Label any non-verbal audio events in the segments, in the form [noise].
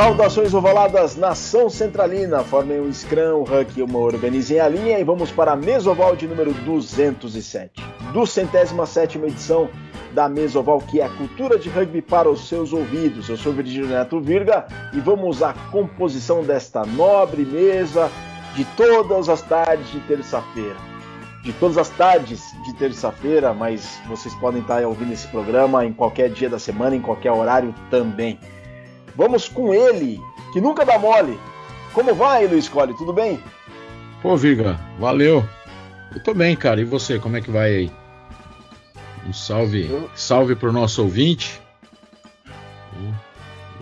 Saudações ovaladas, nação centralina, formem um scrum, um huck e uma organizem a linha e vamos para a Mesoval de número 207. Do centésima sétima edição da Mesoval, que é a cultura de rugby para os seus ouvidos. Eu sou Virgílio Neto Virga e vamos à composição desta nobre mesa de todas as tardes de terça-feira. De todas as tardes de terça-feira, mas vocês podem estar ouvindo esse programa em qualquer dia da semana, em qualquer horário também. Vamos com ele, que nunca dá mole. Como vai, Luiz Colli? Tudo bem? Pô, Viga, valeu. Eu tô bem, cara. E você, como é que vai aí? Um salve, Eu... salve pro nosso ouvinte.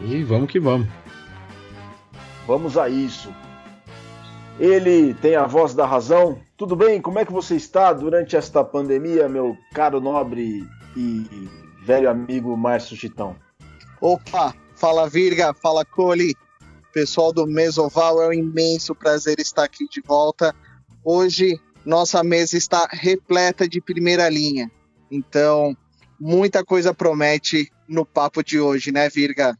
E vamos que vamos. Vamos a isso. Ele tem a voz da razão. Tudo bem? Como é que você está durante esta pandemia, meu caro nobre e velho amigo Márcio Chitão? Opa, Fala Virga, fala Cole, pessoal do Mesoval, é um imenso prazer estar aqui de volta. Hoje nossa mesa está repleta de primeira linha, então muita coisa promete no papo de hoje, né, Virga?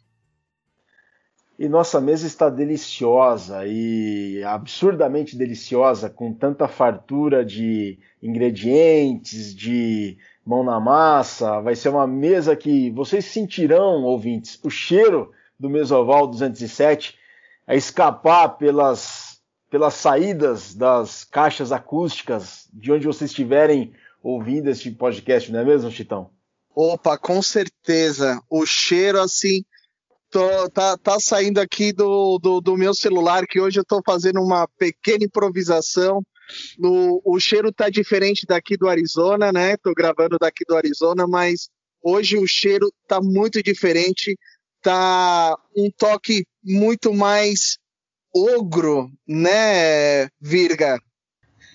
E nossa mesa está deliciosa e absurdamente deliciosa, com tanta fartura de ingredientes, de mão na massa. Vai ser uma mesa que vocês sentirão, ouvintes, o cheiro do Mesoval 207 a escapar pelas, pelas saídas das caixas acústicas de onde vocês estiverem ouvindo este podcast, não é mesmo, Chitão? Opa, com certeza. O cheiro, assim, tô, tá, tá saindo aqui do, do, do meu celular, que hoje eu estou fazendo uma pequena improvisação no, o cheiro tá diferente daqui do Arizona, né? Tô gravando daqui do Arizona, mas hoje o cheiro tá muito diferente, tá um toque muito mais ogro, né, Virga?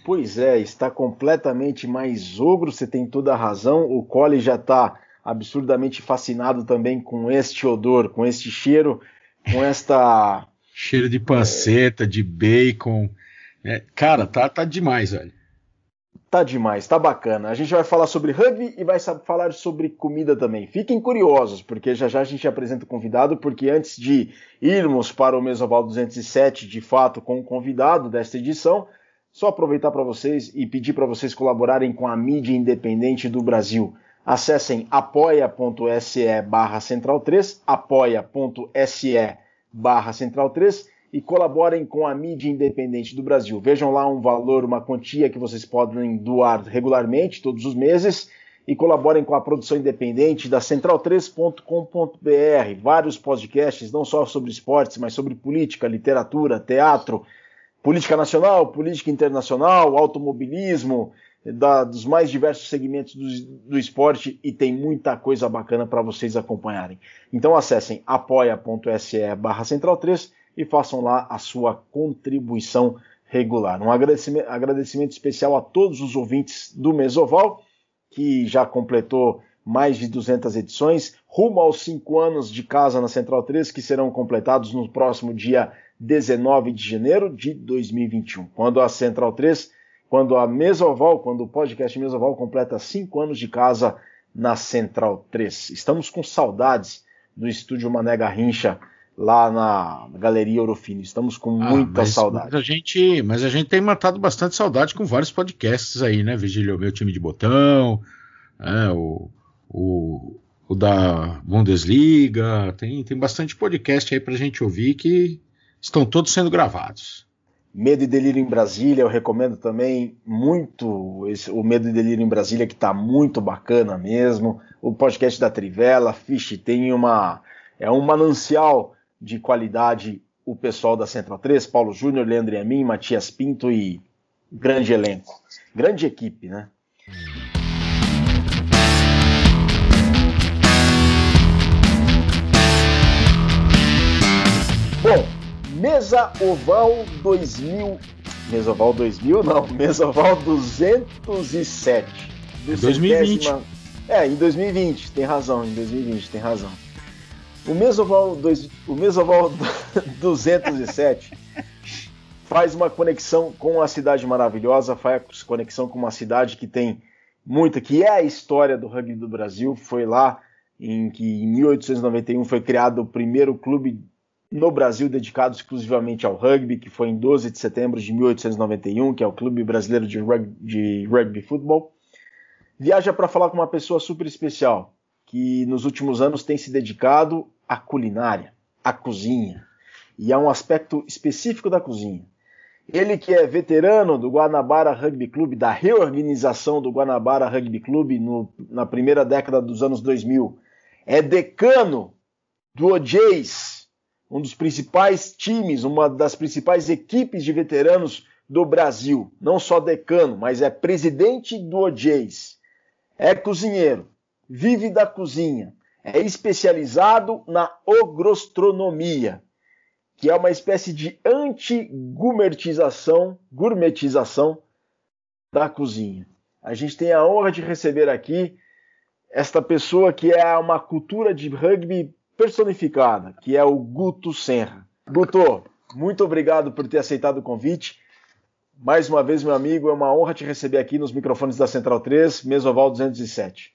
Pois é, está completamente mais ogro, você tem toda a razão. O Cole já está absurdamente fascinado também com este odor, com este cheiro, com esta. Cheiro de panceta, é... de bacon, é, cara, tá, tá demais, velho. Tá demais, tá bacana. A gente vai falar sobre rugby e vai falar sobre comida também. Fiquem curiosos, porque já já a gente apresenta o convidado, porque antes de irmos para o Mesoval 207, de fato, com o convidado desta edição, só aproveitar para vocês e pedir para vocês colaborarem com a mídia independente do Brasil. Acessem apoia.se barra central 3, apoia.se barra central 3 e colaborem com a mídia independente do Brasil. Vejam lá um valor, uma quantia que vocês podem doar regularmente, todos os meses, e colaborem com a produção independente da central3.com.br. Vários podcasts, não só sobre esportes, mas sobre política, literatura, teatro, política nacional, política internacional, automobilismo, da, dos mais diversos segmentos do, do, esporte e tem muita coisa bacana para vocês acompanharem. Então acessem apoia.se barra central 3 e façam lá a sua contribuição regular. Um agradecimento, agradecimento especial a todos os ouvintes do Mesoval, que já completou mais de 200 edições, rumo aos 5 anos de casa na Central 3, que serão completados no próximo dia 19 de janeiro de 2021, quando a Central 3, quando a Mesoval, quando o podcast Mesoval completa 5 anos de casa na Central 3. Estamos com saudades do estúdio Mané Garrincha lá na Galeria Orofino. Estamos com ah, muita mas, saudade. Mas a, gente, mas a gente tem matado bastante saudade com vários podcasts aí, né, Vigílio? Meu time de botão, é, o, o, o, da Bundesliga, tem, tem bastante podcast aí pra gente ouvir que estão todos sendo gravados. Medo e Delírio em Brasília, eu recomendo também muito esse, o Medo e Delírio em Brasília, que está muito bacana mesmo. O podcast da Trivela, Fish, tem uma. É um manancial de qualidade o pessoal da Central 3, Paulo Júnior, Leandro Yamin, Matias Pinto e grande elenco. Grande equipe, né? Bom, Mesa Oval 2000. Mesa Oval 2000? Não, [laughs] Mesa Oval 207. 2020. É, em 2020, tem razão, em 2020, tem razão. O Mesoval, dois, o Mesoval [laughs] 207 faz uma conexão com a cidade maravilhosa, faz conexão com uma cidade que tem muita, que é a história do rugby do Brasil. Foi lá em que em 1891 foi criado o primeiro clube no Brasil dedicado exclusivamente ao rugby, que foi em 12 de setembro de 1891, que é o Clube Brasileiro de Rugby, de rugby Futebol. Viaja para falar com uma pessoa super especial, que nos últimos anos tem se dedicado à culinária, à cozinha, e a um aspecto específico da cozinha. Ele que é veterano do Guanabara Rugby Clube, da reorganização do Guanabara Rugby Clube no, na primeira década dos anos 2000, é decano do OJs, um dos principais times, uma das principais equipes de veteranos do Brasil. Não só decano, mas é presidente do OJs. É cozinheiro, vive da cozinha, é especializado na ogrostronomia que é uma espécie de anti-gourmetização, gourmetização da cozinha. A gente tem a honra de receber aqui esta pessoa que é uma cultura de rugby personificada, que é o Guto Senra. Guto, muito obrigado por ter aceitado o convite. Mais uma vez, meu amigo, é uma honra te receber aqui nos microfones da Central 3, Mesoval 207.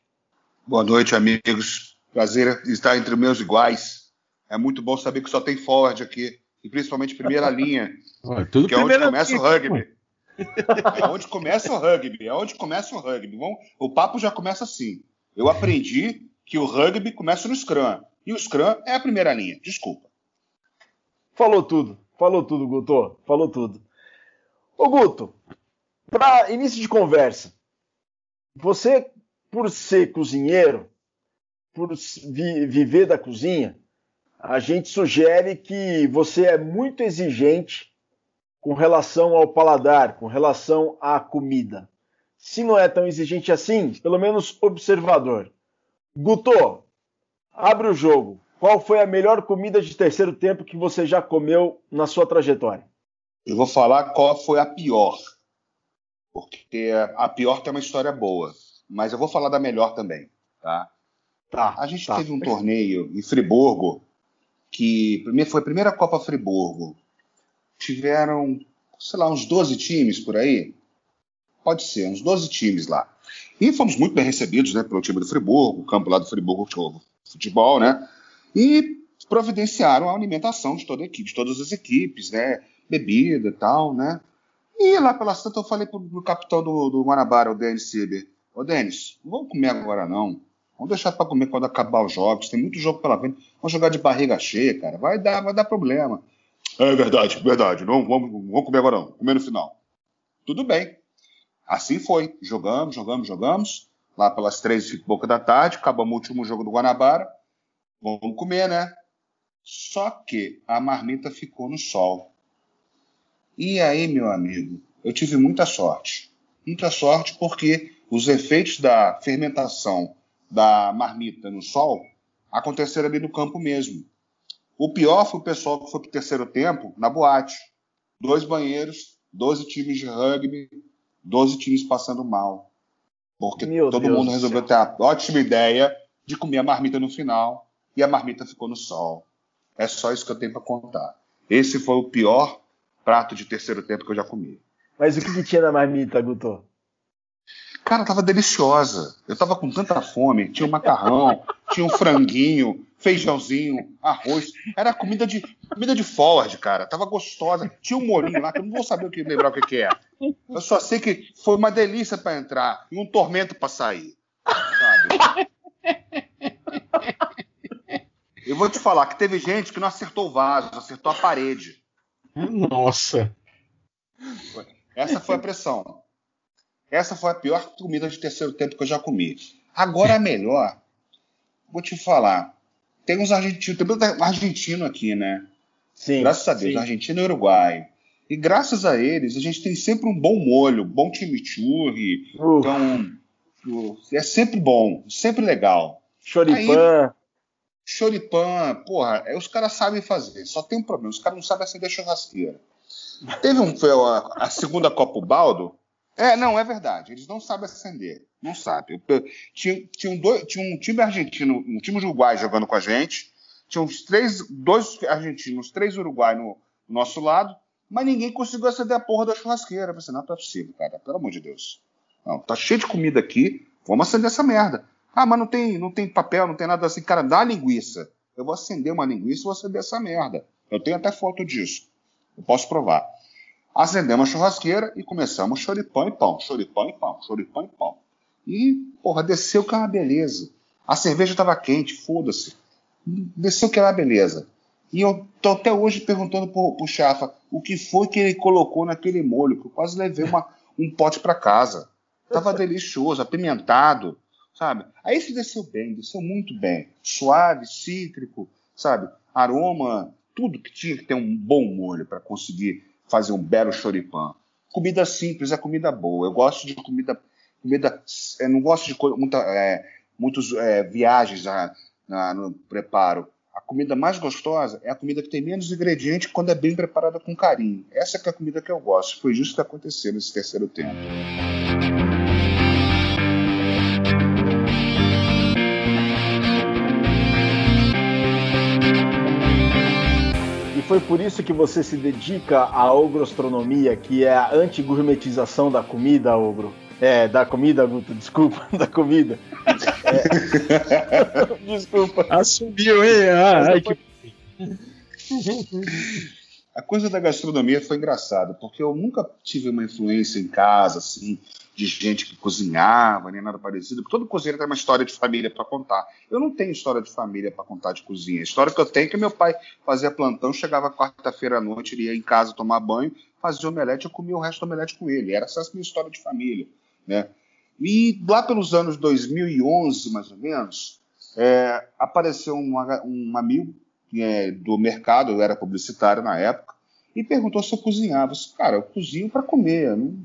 Boa noite, amigos. Prazer estar entre meus iguais. É muito bom saber que só tem Ford aqui, e principalmente primeira linha, [laughs] tudo que é onde começa linha, o rugby. É onde começa o rugby, é onde começa o rugby. Bom, o papo já começa assim. Eu aprendi que o rugby começa no Scrum, e o Scrum é a primeira linha. Desculpa. Falou tudo, falou tudo, Guto, falou tudo. Ô Guto, para início de conversa, você, por ser cozinheiro, por vi viver da cozinha, a gente sugere que você é muito exigente com relação ao paladar, com relação à comida. Se não é tão exigente assim, pelo menos observador. Guto, abre o jogo. Qual foi a melhor comida de terceiro tempo que você já comeu na sua trajetória? Eu vou falar qual foi a pior. Porque a pior tem uma história boa. Mas eu vou falar da melhor também. Tá? Tá, a gente tá. teve um torneio em Friburgo que foi a primeira Copa Friburgo. Tiveram, sei lá, uns 12 times por aí. Pode ser, uns 12 times lá. E fomos muito bem recebidos né, pelo time do Friburgo, o campo lá do Friburgo de futebol, né? E providenciaram a alimentação de toda a equipe, de todas as equipes, né? Bebida e tal, né? E lá pela Santa eu falei pro, pro capitão do, do Guanabara, o Denis Sieber, ô Denis, não vamos comer agora não. Vamos deixar para comer quando acabar os jogos. Tem muito jogo pela frente. Vamos jogar de barriga cheia, cara. Vai dar, vai dar problema. É verdade, verdade. Não vamos, vamos comer agora não. Comer no final. Tudo bem. Assim foi. Jogamos, jogamos, jogamos. Lá pelas três e pouca da tarde, acabamos o último jogo do Guanabara. Vamos comer, né? Só que a marmita ficou no sol. E aí, meu amigo, eu tive muita sorte. Muita sorte porque os efeitos da fermentação da marmita no sol aconteceram ali no campo mesmo. O pior foi o pessoal que foi para o terceiro tempo na boate. Dois banheiros, 12 times de rugby, 12 times passando mal. Porque Meu todo Deus mundo resolveu ter a ótima ideia de comer a marmita no final e a marmita ficou no sol. É só isso que eu tenho para contar. Esse foi o pior prato de terceiro tempo que eu já comi. Mas o que, que tinha na marmita, Guto? Cara, tava deliciosa. Eu tava com tanta fome. Tinha um macarrão, tinha um franguinho, feijãozinho, arroz. Era comida de comida de Ford, cara. Tava gostosa. Tinha um molinho lá que eu não vou saber o que lembrar o que, que é. Eu só sei que foi uma delícia para entrar e um tormento para sair. Sabe? Eu vou te falar que teve gente que não acertou o vaso, acertou a parede. Nossa. Essa foi a pressão. Essa foi a pior comida de terceiro tempo que eu já comi. Agora a melhor, vou te falar. Tem uns argentinos, tem muito argentino aqui, né? Sim. Graças a Deus, sim. Argentina e Uruguai. E graças a eles, a gente tem sempre um bom molho, bom chimichurri. Uh. Então, é sempre bom, sempre legal. Choripan. choripan, porra, é, os caras sabem fazer. Só tem um problema, os caras não sabem acender churrasqueira. Teve um, foi a, a segunda Copa Baldo, é, não, é verdade. Eles não sabem acender. Não sabem. Tinha, tinha, um, dois, tinha um time argentino, um time uruguai jogando com a gente. Tinha uns três, dois argentinos, três uruguai no, no nosso lado, mas ninguém conseguiu acender a porra da churrasqueira. Eu pensei, não, não é possível, cara. Pelo amor de Deus. Não, tá cheio de comida aqui. Vamos acender essa merda. Ah, mas não tem, não tem papel, não tem nada assim. Cara, dá linguiça. Eu vou acender uma linguiça e vou acender essa merda. Eu tenho até foto disso. Eu posso provar. Acendemos a churrasqueira e começamos choripão e pão, choripão e pão, choripão e pão. E, porra, desceu que é uma beleza. A cerveja estava quente, foda-se. Desceu que era uma beleza. E eu tô até hoje perguntando pro, pro Chafa o que foi que ele colocou naquele molho, que eu quase levei uma, um pote para casa. Tava delicioso, apimentado, sabe? Aí se desceu bem, desceu muito bem. Suave, cítrico, sabe? Aroma, tudo que tinha que ter um bom molho para conseguir fazer um belo choripã. Comida simples é comida boa. Eu gosto de comida. comida eu não gosto de muita, é, muitas é, viagens na, no preparo. A comida mais gostosa é a comida que tem menos ingrediente quando é bem preparada com carinho. Essa é, a comida que eu gosto. Foi isso que aconteceu nesse terceiro tempo. Foi por isso que você se dedica à ogrostronomia, que é a anti-gourmetização da comida, ogro? É, da comida, Guto, desculpa, [laughs] da comida. É. [laughs] desculpa. Assumiu, hein? Ah, ai, que... A coisa da gastronomia foi engraçada, porque eu nunca tive uma influência em casa, assim, de gente que cozinhava, nem nada parecido. Todo cozinheiro tem uma história de família para contar. Eu não tenho história de família para contar de cozinha. A história que eu tenho é que meu pai fazia plantão, chegava quarta-feira à noite, ele ia em casa tomar banho, fazia omelete, eu comia o resto do omelete com ele. Era essa minha história de família, né? E lá pelos anos 2011, mais ou menos, é, apareceu um, um amigo é, do mercado, eu era publicitário na época, e perguntou se eu cozinhava. Eu disse, cara, eu cozinho para comer, não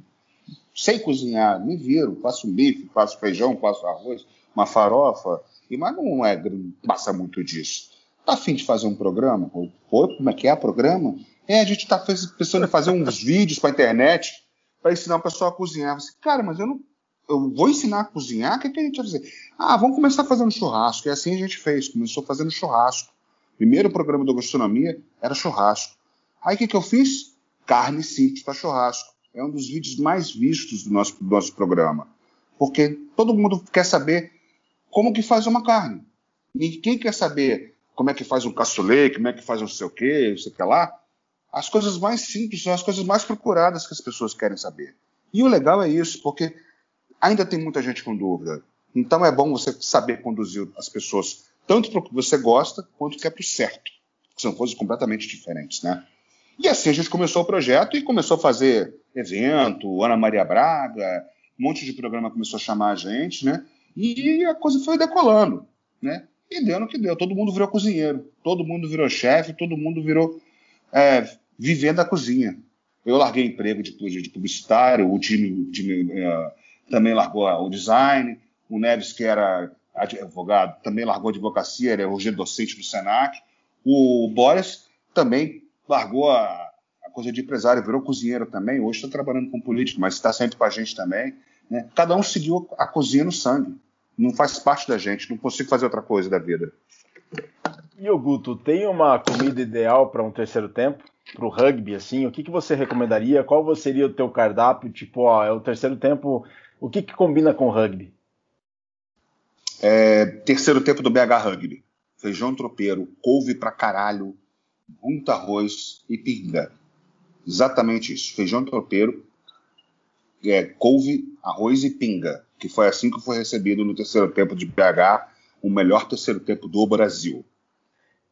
sei cozinhar, me viro, faço um bife, faço feijão, faço arroz, uma farofa, e mas não é passa muito disso. Tá afim de fazer um programa? Pô, como é que é o programa? É, a gente tá pensando em fazer uns [laughs] vídeos para internet para ensinar o pessoal a cozinhar. Você, cara, mas eu não. Eu vou ensinar a cozinhar? O que, que a gente vai fazer? Ah, vamos começar fazendo churrasco. E assim a gente fez. Começou fazendo churrasco. Primeiro programa da gastronomia era churrasco. Aí o que, que eu fiz? Carne simples para churrasco é um dos vídeos mais vistos do nosso, do nosso programa. Porque todo mundo quer saber como que faz uma carne. Ninguém quer saber como é que faz um cassoulet, como é que faz não sei o quê, não sei o que lá. As coisas mais simples são as coisas mais procuradas que as pessoas querem saber. E o legal é isso, porque ainda tem muita gente com dúvida. Então é bom você saber conduzir as pessoas tanto para o que você gosta, quanto que é para o certo. Que são coisas completamente diferentes, né? E assim a gente começou o projeto e começou a fazer evento, Ana Maria Braga, um monte de programa começou a chamar a gente, né? E a coisa foi decolando, né? E deu no que deu. Todo mundo virou cozinheiro, todo mundo virou chefe, todo mundo virou é, vivendo a cozinha. Eu larguei emprego de, de publicitário, o time, uh, também largou o design, o Neves, que era advogado, também largou a advocacia, é hoje docente do SENAC. O Boris também largou a, coisa de empresário, virou cozinheiro também, hoje está trabalhando com político, mas está sempre com a gente também. Né? Cada um seguiu a cozinha no sangue. Não faz parte da gente, não consigo fazer outra coisa da vida. E o Guto, tem uma comida ideal para um terceiro tempo? Para o rugby, assim? O que, que você recomendaria? Qual seria o teu cardápio? Tipo, ó, é o terceiro tempo, o que, que combina com rugby? É, terceiro tempo do BH Rugby. Feijão tropeiro, couve pra caralho, muito arroz e pinga. Exatamente isso. Feijão tropeiro, é, couve, arroz e pinga. Que foi assim que foi recebido no terceiro tempo de BH, o melhor terceiro tempo do Brasil.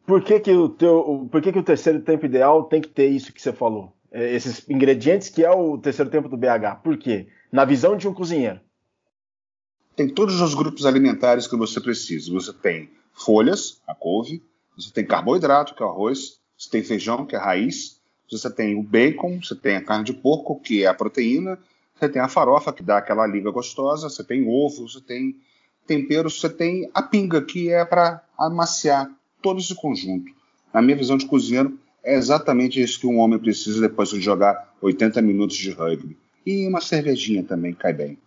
Por que, que, o, teu, por que, que o terceiro tempo ideal tem que ter isso que você falou? É, esses ingredientes que é o terceiro tempo do BH. Por quê? Na visão de um cozinheiro. Tem todos os grupos alimentares que você precisa. Você tem folhas, a couve, você tem carboidrato, que é o arroz, você tem feijão, que é a raiz, você tem o bacon, você tem a carne de porco, que é a proteína, você tem a farofa, que dá aquela liga gostosa, você tem ovo, você tem temperos, você tem a pinga, que é para amaciar todo esse conjunto. Na minha visão de cozinheiro, é exatamente isso que um homem precisa depois de jogar 80 minutos de rugby. E uma cervejinha também cai bem.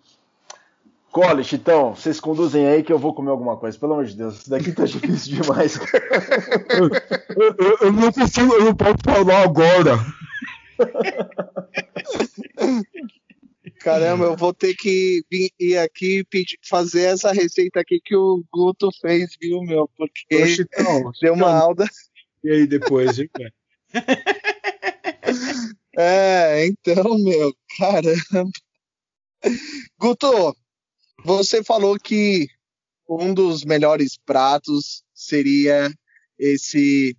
Cole, Chitão, vocês conduzem aí que eu vou comer alguma coisa. Pelo amor de Deus, isso daqui tá [laughs] difícil demais. eu, eu, eu, não consigo, eu não posso falar agora. Caramba, eu vou ter que vir ir aqui pedir, fazer essa receita aqui que o Guto fez, viu, meu? Porque Ô, Chitão, deu uma aula. E aí depois, hein, cara? é, então, meu, caramba. Guto, você falou que um dos melhores pratos seria esse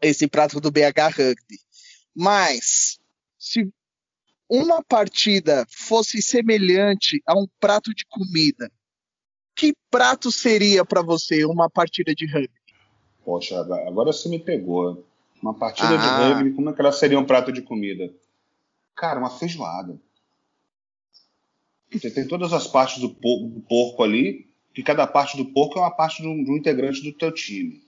esse prato do BH Rugby. Mas se uma partida fosse semelhante a um prato de comida, que prato seria para você uma partida de rugby? Poxa, agora você me pegou. Uma partida ah. de rugby, como é que ela seria um prato de comida? Cara, uma feijoada. Você tem todas as partes do, do porco ali, que cada parte do porco é uma parte de um, de um integrante do teu time.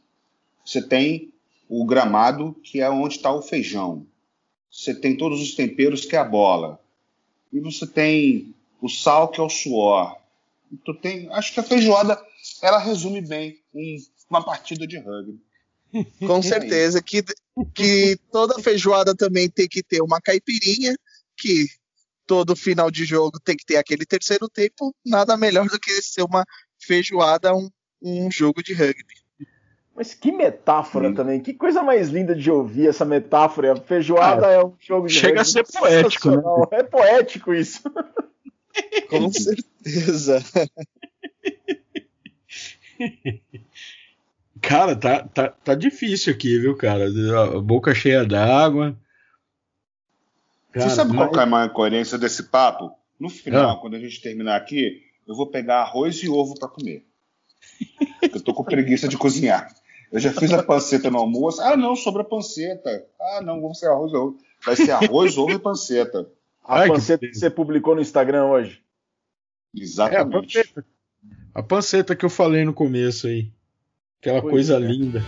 Você tem o gramado, que é onde está o feijão. Você tem todos os temperos, que é a bola. E você tem o sal, que é o suor. Tu tem, acho que a feijoada ela resume bem um, uma partida de rugby. [laughs] Com certeza que, que toda feijoada também tem que ter uma caipirinha, que todo final de jogo tem que ter aquele terceiro tempo, nada melhor do que ser uma feijoada, um, um jogo de rugby. Mas que metáfora Sim. também, que coisa mais linda de ouvir essa metáfora. A feijoada é, é um jogo de Chega rugby. a ser poético, né? É poético isso. [laughs] Com certeza. Cara, tá, tá, tá difícil aqui, viu, cara? A boca cheia d'água. Você sabe mas... qual é a maior coerência desse papo? No final, ah. quando a gente terminar aqui, eu vou pegar arroz e ovo para comer. [laughs] Eu tô com preguiça de cozinhar. Eu já fiz a panceta no almoço. Ah, não, sobra panceta. Ah, não, vamos ser arroz e ovo. Vai ser arroz, ovo e panceta. [laughs] A Ai, panceta que... que você publicou no Instagram hoje. Exatamente. É, a, panceta. a, panceta. que eu falei no começo aí. Aquela pois coisa é. linda.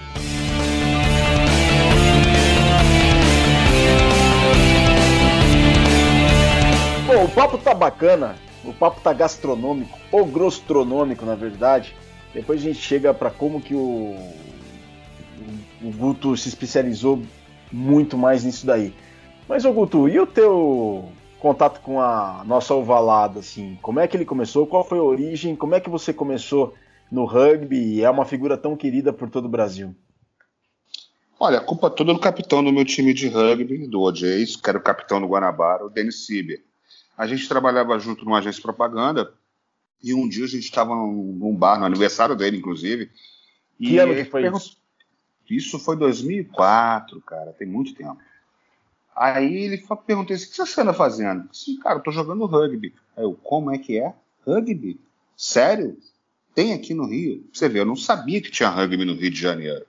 Bom, o papo tá bacana, o papo tá gastronômico, ou grossronômico, na verdade. Depois a gente chega para como que o, o Guto se especializou muito mais nisso daí. Mas, ô Guto, e o teu contato com a nossa ovalada, assim? Como é que ele começou? Qual foi a origem? Como é que você começou no rugby e é uma figura tão querida por todo o Brasil? Olha, a culpa toda é do capitão do meu time de rugby, do OJs, que era o capitão do Guanabara, o Denis Sieber. A gente trabalhava junto numa agência de propaganda e um dia a gente estava num, bar, no aniversário dele, inclusive. Que ano que foi isso? Isso foi 2004, cara, tem muito tempo. Aí ele perguntou assim: o que você anda fazendo? Eu disse, cara, eu tô jogando rugby. Aí eu, como é que é? Rugby? Sério? Tem aqui no Rio? Você vê, eu não sabia que tinha rugby no Rio de Janeiro.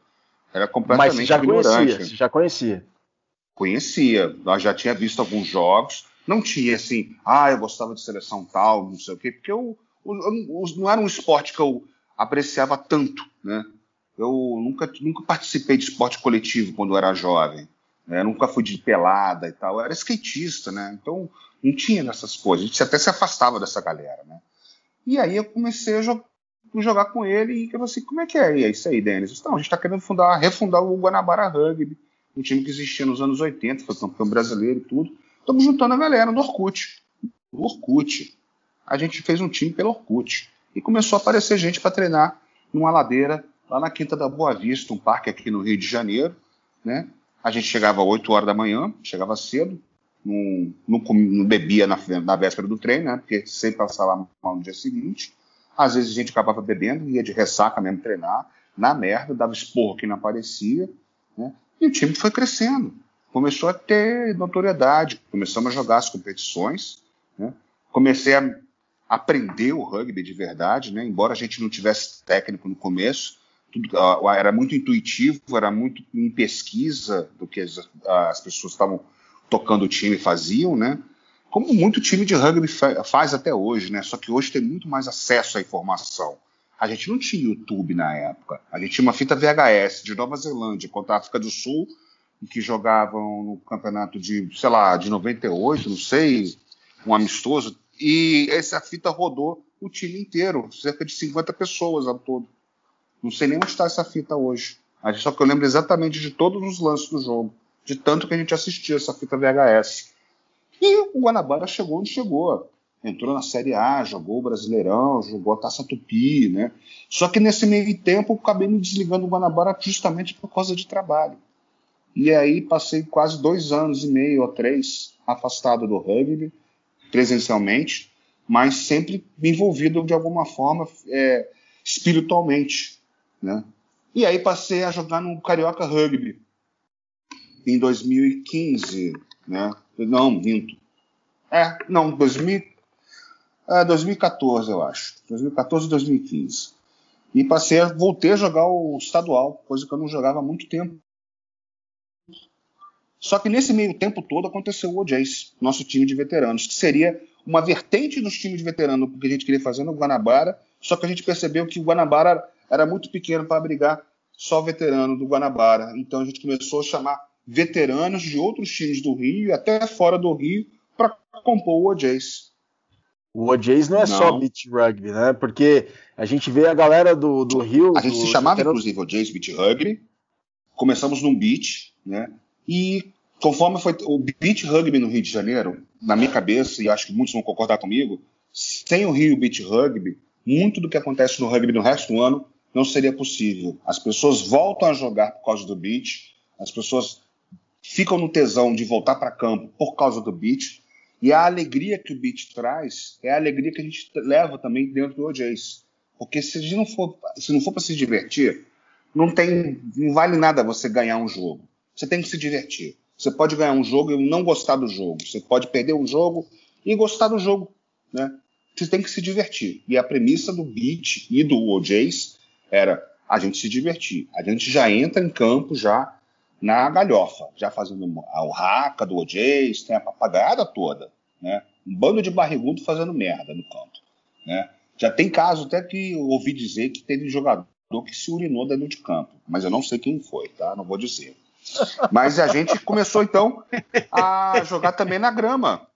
Era completamente Mas você já ignorante. Conhecia, você já conhecia? Conhecia. Nós já tinha visto alguns jogos. Não tinha assim, ah, eu gostava de seleção tal, não sei o quê, porque eu não era um esporte que eu apreciava tanto, né? Eu nunca, nunca participei de esporte coletivo quando eu era jovem, né? nunca fui de pelada e tal, eu era skatista, né? Então não tinha nessas coisas, a gente até se afastava dessa galera, né? E aí eu comecei a jogar, jogar com ele e eu assim, como é que é, é isso aí, Denis? Então, a gente está querendo fundar, refundar o Guanabara Rugby, um time que existia nos anos 80, foi campeão brasileiro e tudo. Estamos juntando a galera no Orkut. No Orkut a gente fez um time pelo Orkut. E começou a aparecer gente para treinar numa ladeira lá na Quinta da Boa Vista, um parque aqui no Rio de Janeiro. Né? A gente chegava às 8 horas da manhã, chegava cedo, não bebia na, na, véspera do treino, né? porque sempre passava mal no dia seguinte. Às vezes a gente acabava bebendo, ia de ressaca mesmo treinar, na merda, dava esporro que não aparecia. Né? E o time foi crescendo. Começou a ter notoriedade, começamos a jogar as competições. Né? Comecei a aprender o rugby de verdade, né? embora a gente não tivesse técnico no começo, tudo, uh, era muito intuitivo, era muito em pesquisa do que as, as pessoas estavam tocando o time faziam, né? Como muito time de rugby fa faz até hoje, né? Só que hoje tem muito mais acesso à informação. A gente não tinha YouTube na época. A gente tinha uma fita VHS de Nova Zelândia contra a África do Sul, que jogavam no campeonato de, sei lá, de 98, não sei, um amistoso, e essa fita rodou o time inteiro, cerca de 50 pessoas ao todo. Não sei nem onde está essa fita hoje. Só que eu lembro exatamente de todos os lances do jogo, de tanto que a gente assistia essa fita VHS. E o Guanabara chegou onde chegou. Entrou na Série A, jogou o Brasileirão, jogou a Taça Tupi, né? Só que nesse meio tempo eu acabei me desligando do Guanabara justamente por causa de trabalho. E aí passei quase dois anos e meio ou três afastado do rugby, presencialmente, mas sempre envolvido de alguma forma é, espiritualmente, né? E aí passei a jogar no Carioca Rugby em 2015, né? Não, minto. É, não, 2000, é, 2014, eu acho. 2014 e 2015. E passei a, voltei a jogar o estadual, coisa que eu não jogava há muito tempo. Só que nesse meio tempo todo aconteceu o OJs, nosso time de veteranos, que seria uma vertente dos times de veteranos que a gente queria fazer no Guanabara, só que a gente percebeu que o Guanabara era muito pequeno para abrigar só veterano do Guanabara. Então a gente começou a chamar veteranos de outros times do Rio, até fora do Rio, para compor o OJs. O OJs não é não. só beach rugby, né? Porque a gente vê a galera do, do Rio. A gente do, se chamava, inclusive, OJs Beach Rugby. Começamos num beach, né? E conforme foi o beach rugby no Rio de Janeiro, na minha cabeça, e acho que muitos vão concordar comigo, sem o Rio Beach Rugby, muito do que acontece no rugby no resto do ano não seria possível. As pessoas voltam a jogar por causa do beach, as pessoas ficam no tesão de voltar para campo por causa do beach, e a alegria que o beach traz é a alegria que a gente leva também dentro do OJs. Porque se a gente não for, se não for para se divertir, não tem, não vale nada você ganhar um jogo. Você tem que se divertir. Você pode ganhar um jogo e não gostar do jogo. Você pode perder um jogo e gostar do jogo, né? Você tem que se divertir. E a premissa do Beat e do OJs era a gente se divertir. A gente já entra em campo já na galhofa, já fazendo o raca do OJs, tem a papagaiada toda, né? Um bando de barrigudo fazendo merda no campo, né? Já tem caso até que eu ouvi dizer que teve jogador que se urinou dentro de campo, mas eu não sei quem foi, tá? Não vou dizer. Mas a gente começou então a jogar também na grama.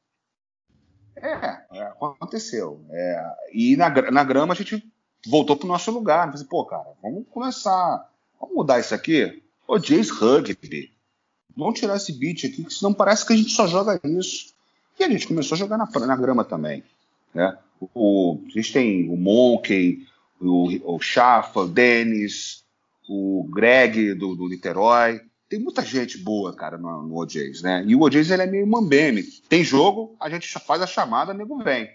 É, é aconteceu. É, e na, na grama a gente voltou pro nosso lugar. Falei, pô, cara, vamos começar. Vamos mudar isso aqui? Ô, Jace Rugby. Vamos tirar esse beat aqui, que senão parece que a gente só joga isso. E a gente começou a jogar na, na grama também. Né? O, a gente tem o Monkey, o, o Chafa, o Denis, o Greg do, do Niterói tem muita gente boa, cara, no, no OJs, né? E o OJs ele é meio mambeme. Tem jogo, a gente faz a chamada, nego vem,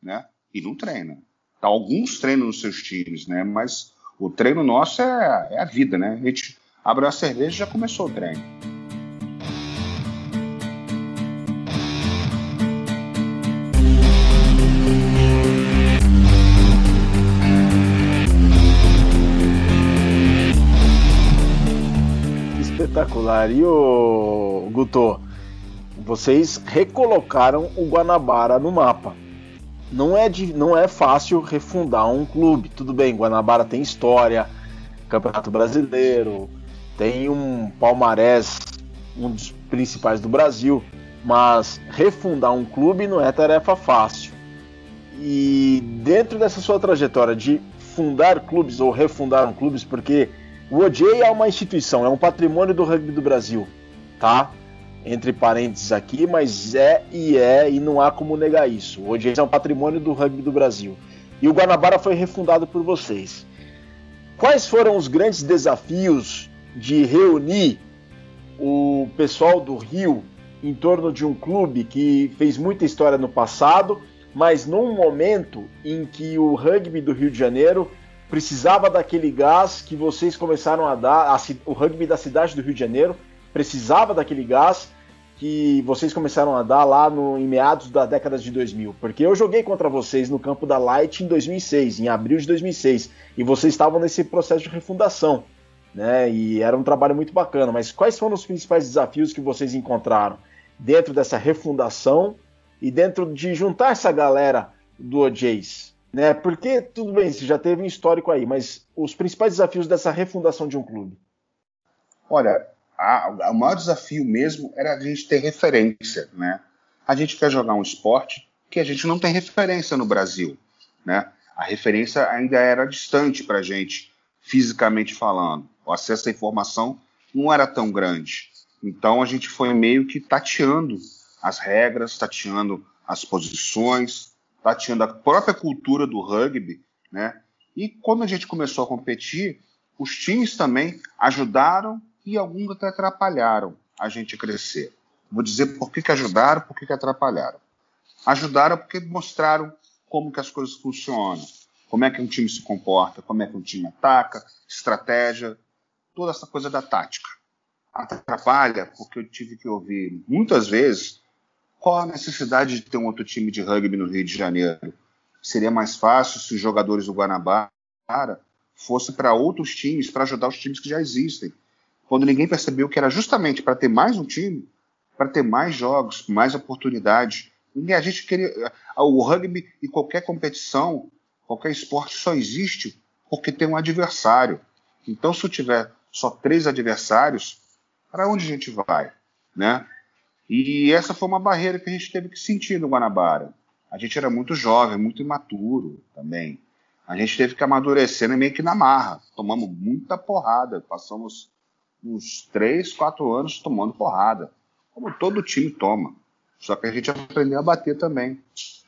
né? E não treina. Tá, alguns treinam nos seus times, né? Mas o treino nosso é, é a vida, né? A gente abre a cerveja e já começou o treino. Espetacular. E o Guto, vocês recolocaram o Guanabara no mapa. Não é, de, não é fácil refundar um clube. Tudo bem, Guanabara tem história, Campeonato Brasileiro, tem um palmarés, um dos principais do Brasil, mas refundar um clube não é tarefa fácil. E dentro dessa sua trajetória de fundar clubes ou refundar um clubes, porque o OJ é uma instituição, é um patrimônio do rugby do Brasil, tá? Entre parênteses aqui, mas é e é, e não há como negar isso. O OJ é um patrimônio do rugby do Brasil. E o Guanabara foi refundado por vocês. Quais foram os grandes desafios de reunir o pessoal do Rio em torno de um clube que fez muita história no passado, mas num momento em que o rugby do Rio de Janeiro precisava daquele gás que vocês começaram a dar, a, o rugby da cidade do Rio de Janeiro precisava daquele gás que vocês começaram a dar lá no, em meados da década de 2000. Porque eu joguei contra vocês no campo da Light em 2006, em abril de 2006, e vocês estavam nesse processo de refundação, né? E era um trabalho muito bacana. Mas quais foram os principais desafios que vocês encontraram dentro dessa refundação e dentro de juntar essa galera do OJs? Né? Porque, tudo bem, você já teve um histórico aí, mas os principais desafios dessa refundação de um clube? Olha, a, o maior desafio mesmo era a gente ter referência, né? A gente quer jogar um esporte que a gente não tem referência no Brasil, né? A referência ainda era distante para a gente, fisicamente falando. O acesso à informação não era tão grande. Então a gente foi meio que tateando as regras, tateando as posições, tateando a própria cultura do rugby, né? E quando a gente começou a competir, os times também ajudaram e alguns até atrapalharam a gente crescer. Vou dizer por que, que ajudaram, por que, que atrapalharam. Ajudaram porque mostraram como que as coisas funcionam, como é que um time se comporta, como é que um time ataca, estratégia, toda essa coisa da tática. Atrapalha porque eu tive que ouvir muitas vezes qual a necessidade de ter um outro time de rugby no Rio de Janeiro. Seria mais fácil se os jogadores do Guanabara fossem para outros times para ajudar os times que já existem. Quando ninguém percebeu que era justamente para ter mais um time, para ter mais jogos, mais oportunidades. E a gente queria. O rugby e qualquer competição, qualquer esporte só existe porque tem um adversário. Então, se eu tiver só três adversários, para onde a gente vai? Né? E essa foi uma barreira que a gente teve que sentir no Guanabara. A gente era muito jovem, muito imaturo também. A gente teve que amadurecer meio que na marra. Tomamos muita porrada. Passamos uns três, quatro anos tomando porrada. Como todo time toma. Só que a gente aprendeu a bater também.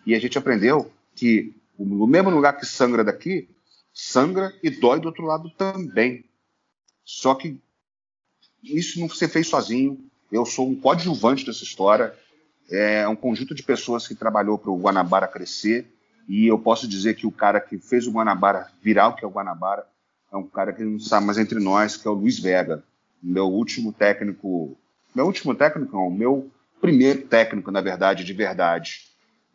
E a gente aprendeu que no mesmo lugar que sangra daqui, sangra e dói do outro lado também. Só que isso não se fez sozinho. Eu sou um coadjuvante dessa história. É um conjunto de pessoas que trabalhou para o Guanabara crescer. E eu posso dizer que o cara que fez o Guanabara virar o que é o Guanabara é um cara que não está mais entre nós, que é o Luiz Vega, meu último técnico. Meu último técnico, não, meu primeiro técnico, na verdade, de verdade.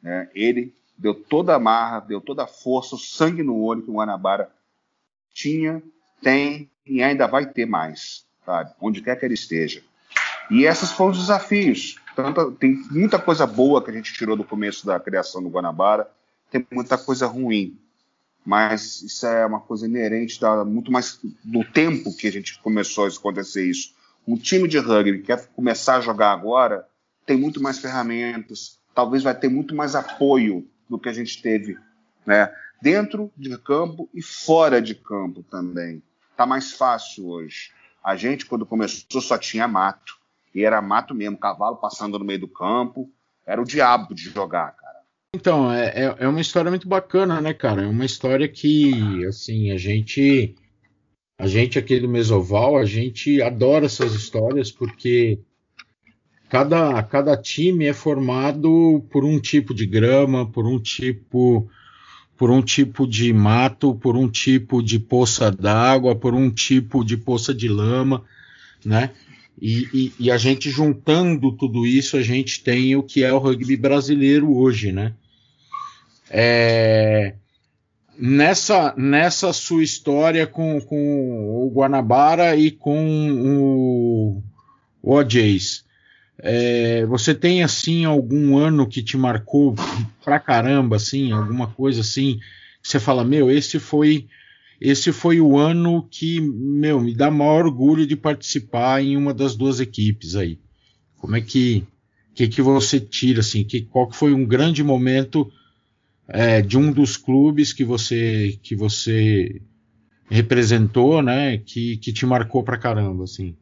Né? Ele deu toda a marra, deu toda a força, o sangue no olho que o Guanabara tinha, tem e ainda vai ter mais, sabe? Onde quer que ele esteja. E esses foram os desafios. Tanto, tem muita coisa boa que a gente tirou do começo da criação do Guanabara, tem muita coisa ruim. Mas isso é uma coisa inerente da, muito mais do tempo que a gente começou a acontecer isso. Um time de rugby que quer começar a jogar agora tem muito mais ferramentas, talvez vai ter muito mais apoio do que a gente teve, né? Dentro de campo e fora de campo também. Tá mais fácil hoje. A gente, quando começou, só tinha mato. E era mato mesmo, cavalo passando no meio do campo. Era o diabo de jogar, cara. Então, é, é, é uma história muito bacana, né, cara? É uma história que, assim, a gente. A gente aqui do Mesoval, a gente adora essas histórias porque cada, cada time é formado por um tipo de grama, por um tipo por um tipo de mato, por um tipo de poça d'água, por um tipo de poça de lama, né? E, e, e, a gente juntando tudo isso, a gente tem o que é o rugby brasileiro hoje, né? É, nessa, nessa sua história com, com o Guanabara e com o, o OJs, é, você tem assim algum ano que te marcou pra caramba, assim, alguma coisa assim, que você fala, meu, esse foi esse foi o ano que, meu, me dá maior orgulho de participar em uma das duas equipes aí. Como é que que, que você tira assim? Que, qual que foi um grande momento é, de um dos clubes que você que você representou, né? Que, que te marcou pra caramba, assim?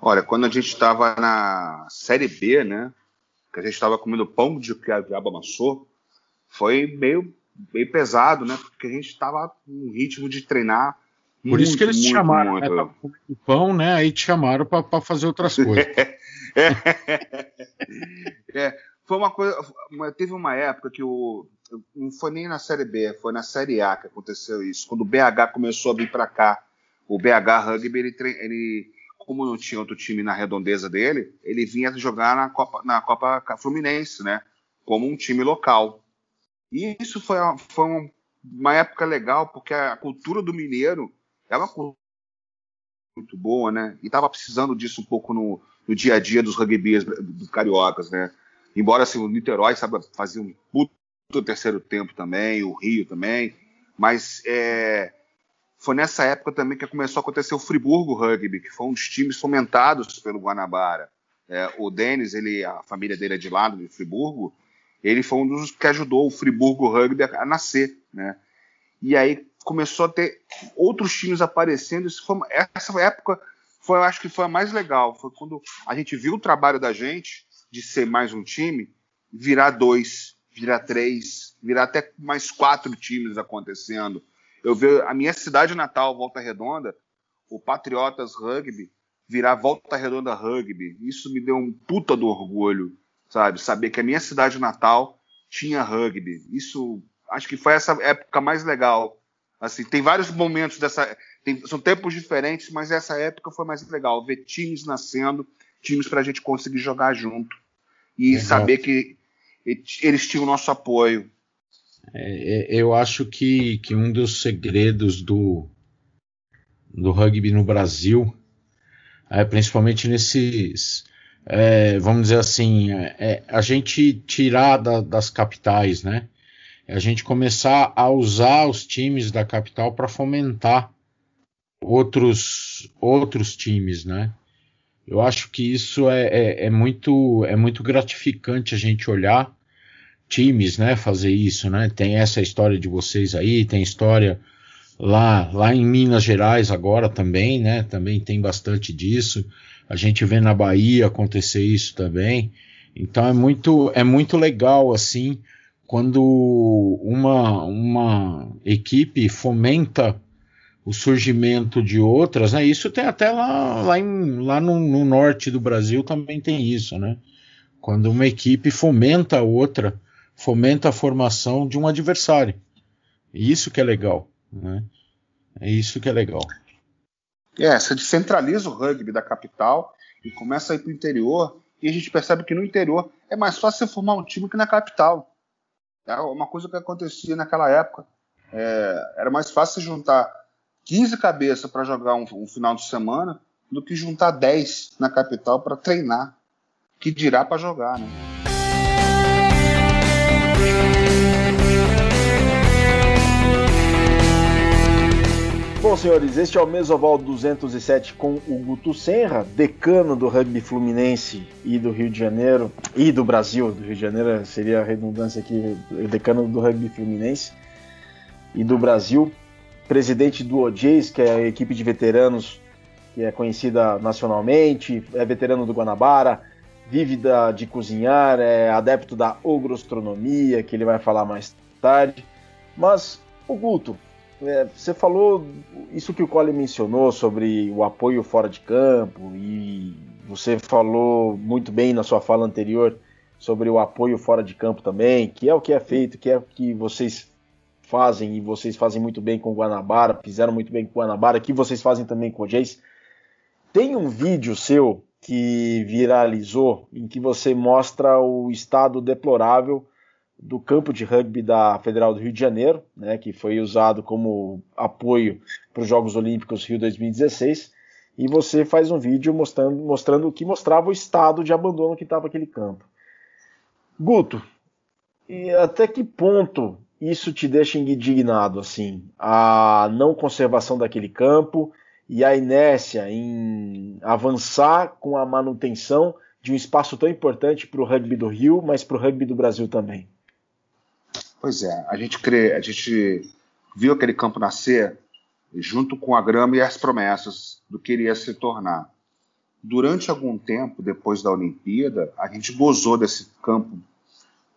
Olha, quando a gente estava na Série B, né? Que a gente estava comendo pão de que a diabo amassou, foi meio, meio pesado, né? Porque a gente estava num ritmo de treinar. Por muito, isso que eles te chamaram, muito. né? comendo pão, né? Aí te chamaram para fazer outras [laughs] coisas. é, foi uma coisa. Teve uma época que o. Não foi nem na Série B, foi na Série A que aconteceu isso. Quando o BH começou a vir para cá. O BH Rugby, ele, ele como não tinha outro time na redondeza dele, ele vinha jogar na Copa, na Copa Fluminense, né? Como um time local. E isso foi, foi uma época legal, porque a cultura do mineiro é uma cultura muito boa, né? E estava precisando disso um pouco no, no, dia a dia dos rugbyers dos cariocas, né? Embora assim, o Niterói sabe, fazia um puto terceiro tempo também, o Rio também, mas é, foi nessa época também que começou a acontecer o Friburgo Rugby, que foi um dos times fomentados pelo Guanabara. É, o Denis, ele, a família dele é de lá, de Friburgo, ele foi um dos que ajudou o Friburgo Rugby a, nascer, né? E aí começou a ter outros times aparecendo. Foi, essa época foi, eu acho que foi a mais legal. Foi quando a gente viu o trabalho da gente de ser mais um time, virar dois, virar três, virar até mais quatro times acontecendo eu vejo a minha cidade natal, Volta Redonda, o Patriotas Rugby, virar Volta Redonda Rugby. Isso me deu um puta do orgulho, sabe? Saber que a minha cidade natal tinha rugby. Isso acho que foi essa época mais legal. Assim, tem vários momentos dessa. Tem, são tempos diferentes, mas essa época foi mais legal. Ver times nascendo, times para a gente conseguir jogar junto. E Exato. saber que eles tinham o nosso apoio. É, é, eu acho que, que um dos segredos do, do rugby no Brasil, é, principalmente nesses, é, vamos dizer assim, é, a gente tirar da, das capitais, né? É a gente começar a usar os times da capital para fomentar outros outros times, né? Eu acho que isso é, é, é, muito é muito gratificante a gente olhar times, né? Fazer isso, né? Tem essa história de vocês aí, tem história lá lá em Minas Gerais agora também, né? Também tem bastante disso. A gente vê na Bahia acontecer isso também. Então é muito é muito legal assim quando uma, uma equipe fomenta o surgimento de outras, né? Isso tem até lá, lá, em, lá no, no, norte do Brasil também tem isso, né? Quando uma equipe fomenta a outra, fomenta a formação de um adversário. Isso que é legal, né? É isso que é legal. É, você descentraliza o rugby da capital e começa a ir para o interior, e a gente percebe que no interior é mais fácil formar um time que na capital. É uma coisa que acontecia naquela época. É, era mais fácil juntar 15 cabeças para jogar um, um, final de semana do que juntar 10 na capital para treinar. Que dirá para jogar, né? Bom, senhores, este é o Mesoval 207 com o Guto Senra, decano do rugby fluminense e do Rio de Janeiro, e do Brasil, do Rio de Janeiro seria a redundância aqui, decano do rugby fluminense e do Brasil, presidente do OJs, que é a equipe de veteranos que é conhecida nacionalmente, é veterano do Guanabara, vive da, de cozinhar, é adepto da ogrostronomia, que ele vai falar mais tarde. Mas, o Guto, é, você falou isso que o Cole mencionou sobre o apoio fora de campo e você falou muito bem na sua fala anterior sobre o apoio fora de campo também, que é o que é feito, que é o que vocês fazem e vocês fazem muito bem com o Guanabara, fizeram muito bem com o Guanabara, que vocês fazem também com o Jace. Tem um vídeo seu que viralizou em que você mostra o estado deplorável do campo de rugby da Federal do Rio de Janeiro, né, que foi usado como apoio para os Jogos Olímpicos Rio 2016, e você faz um vídeo mostrando, mostrando que mostrava o estado de abandono que estava aquele campo. Guto, e até que ponto isso te deixa indignado, assim, a não conservação daquele campo e a inércia em avançar com a manutenção de um espaço tão importante para o rugby do Rio, mas para o rugby do Brasil também? Pois é, a gente crê, a gente viu aquele campo nascer junto com a grama e as promessas do que ele ia se tornar. Durante algum tempo, depois da Olimpíada, a gente gozou desse campo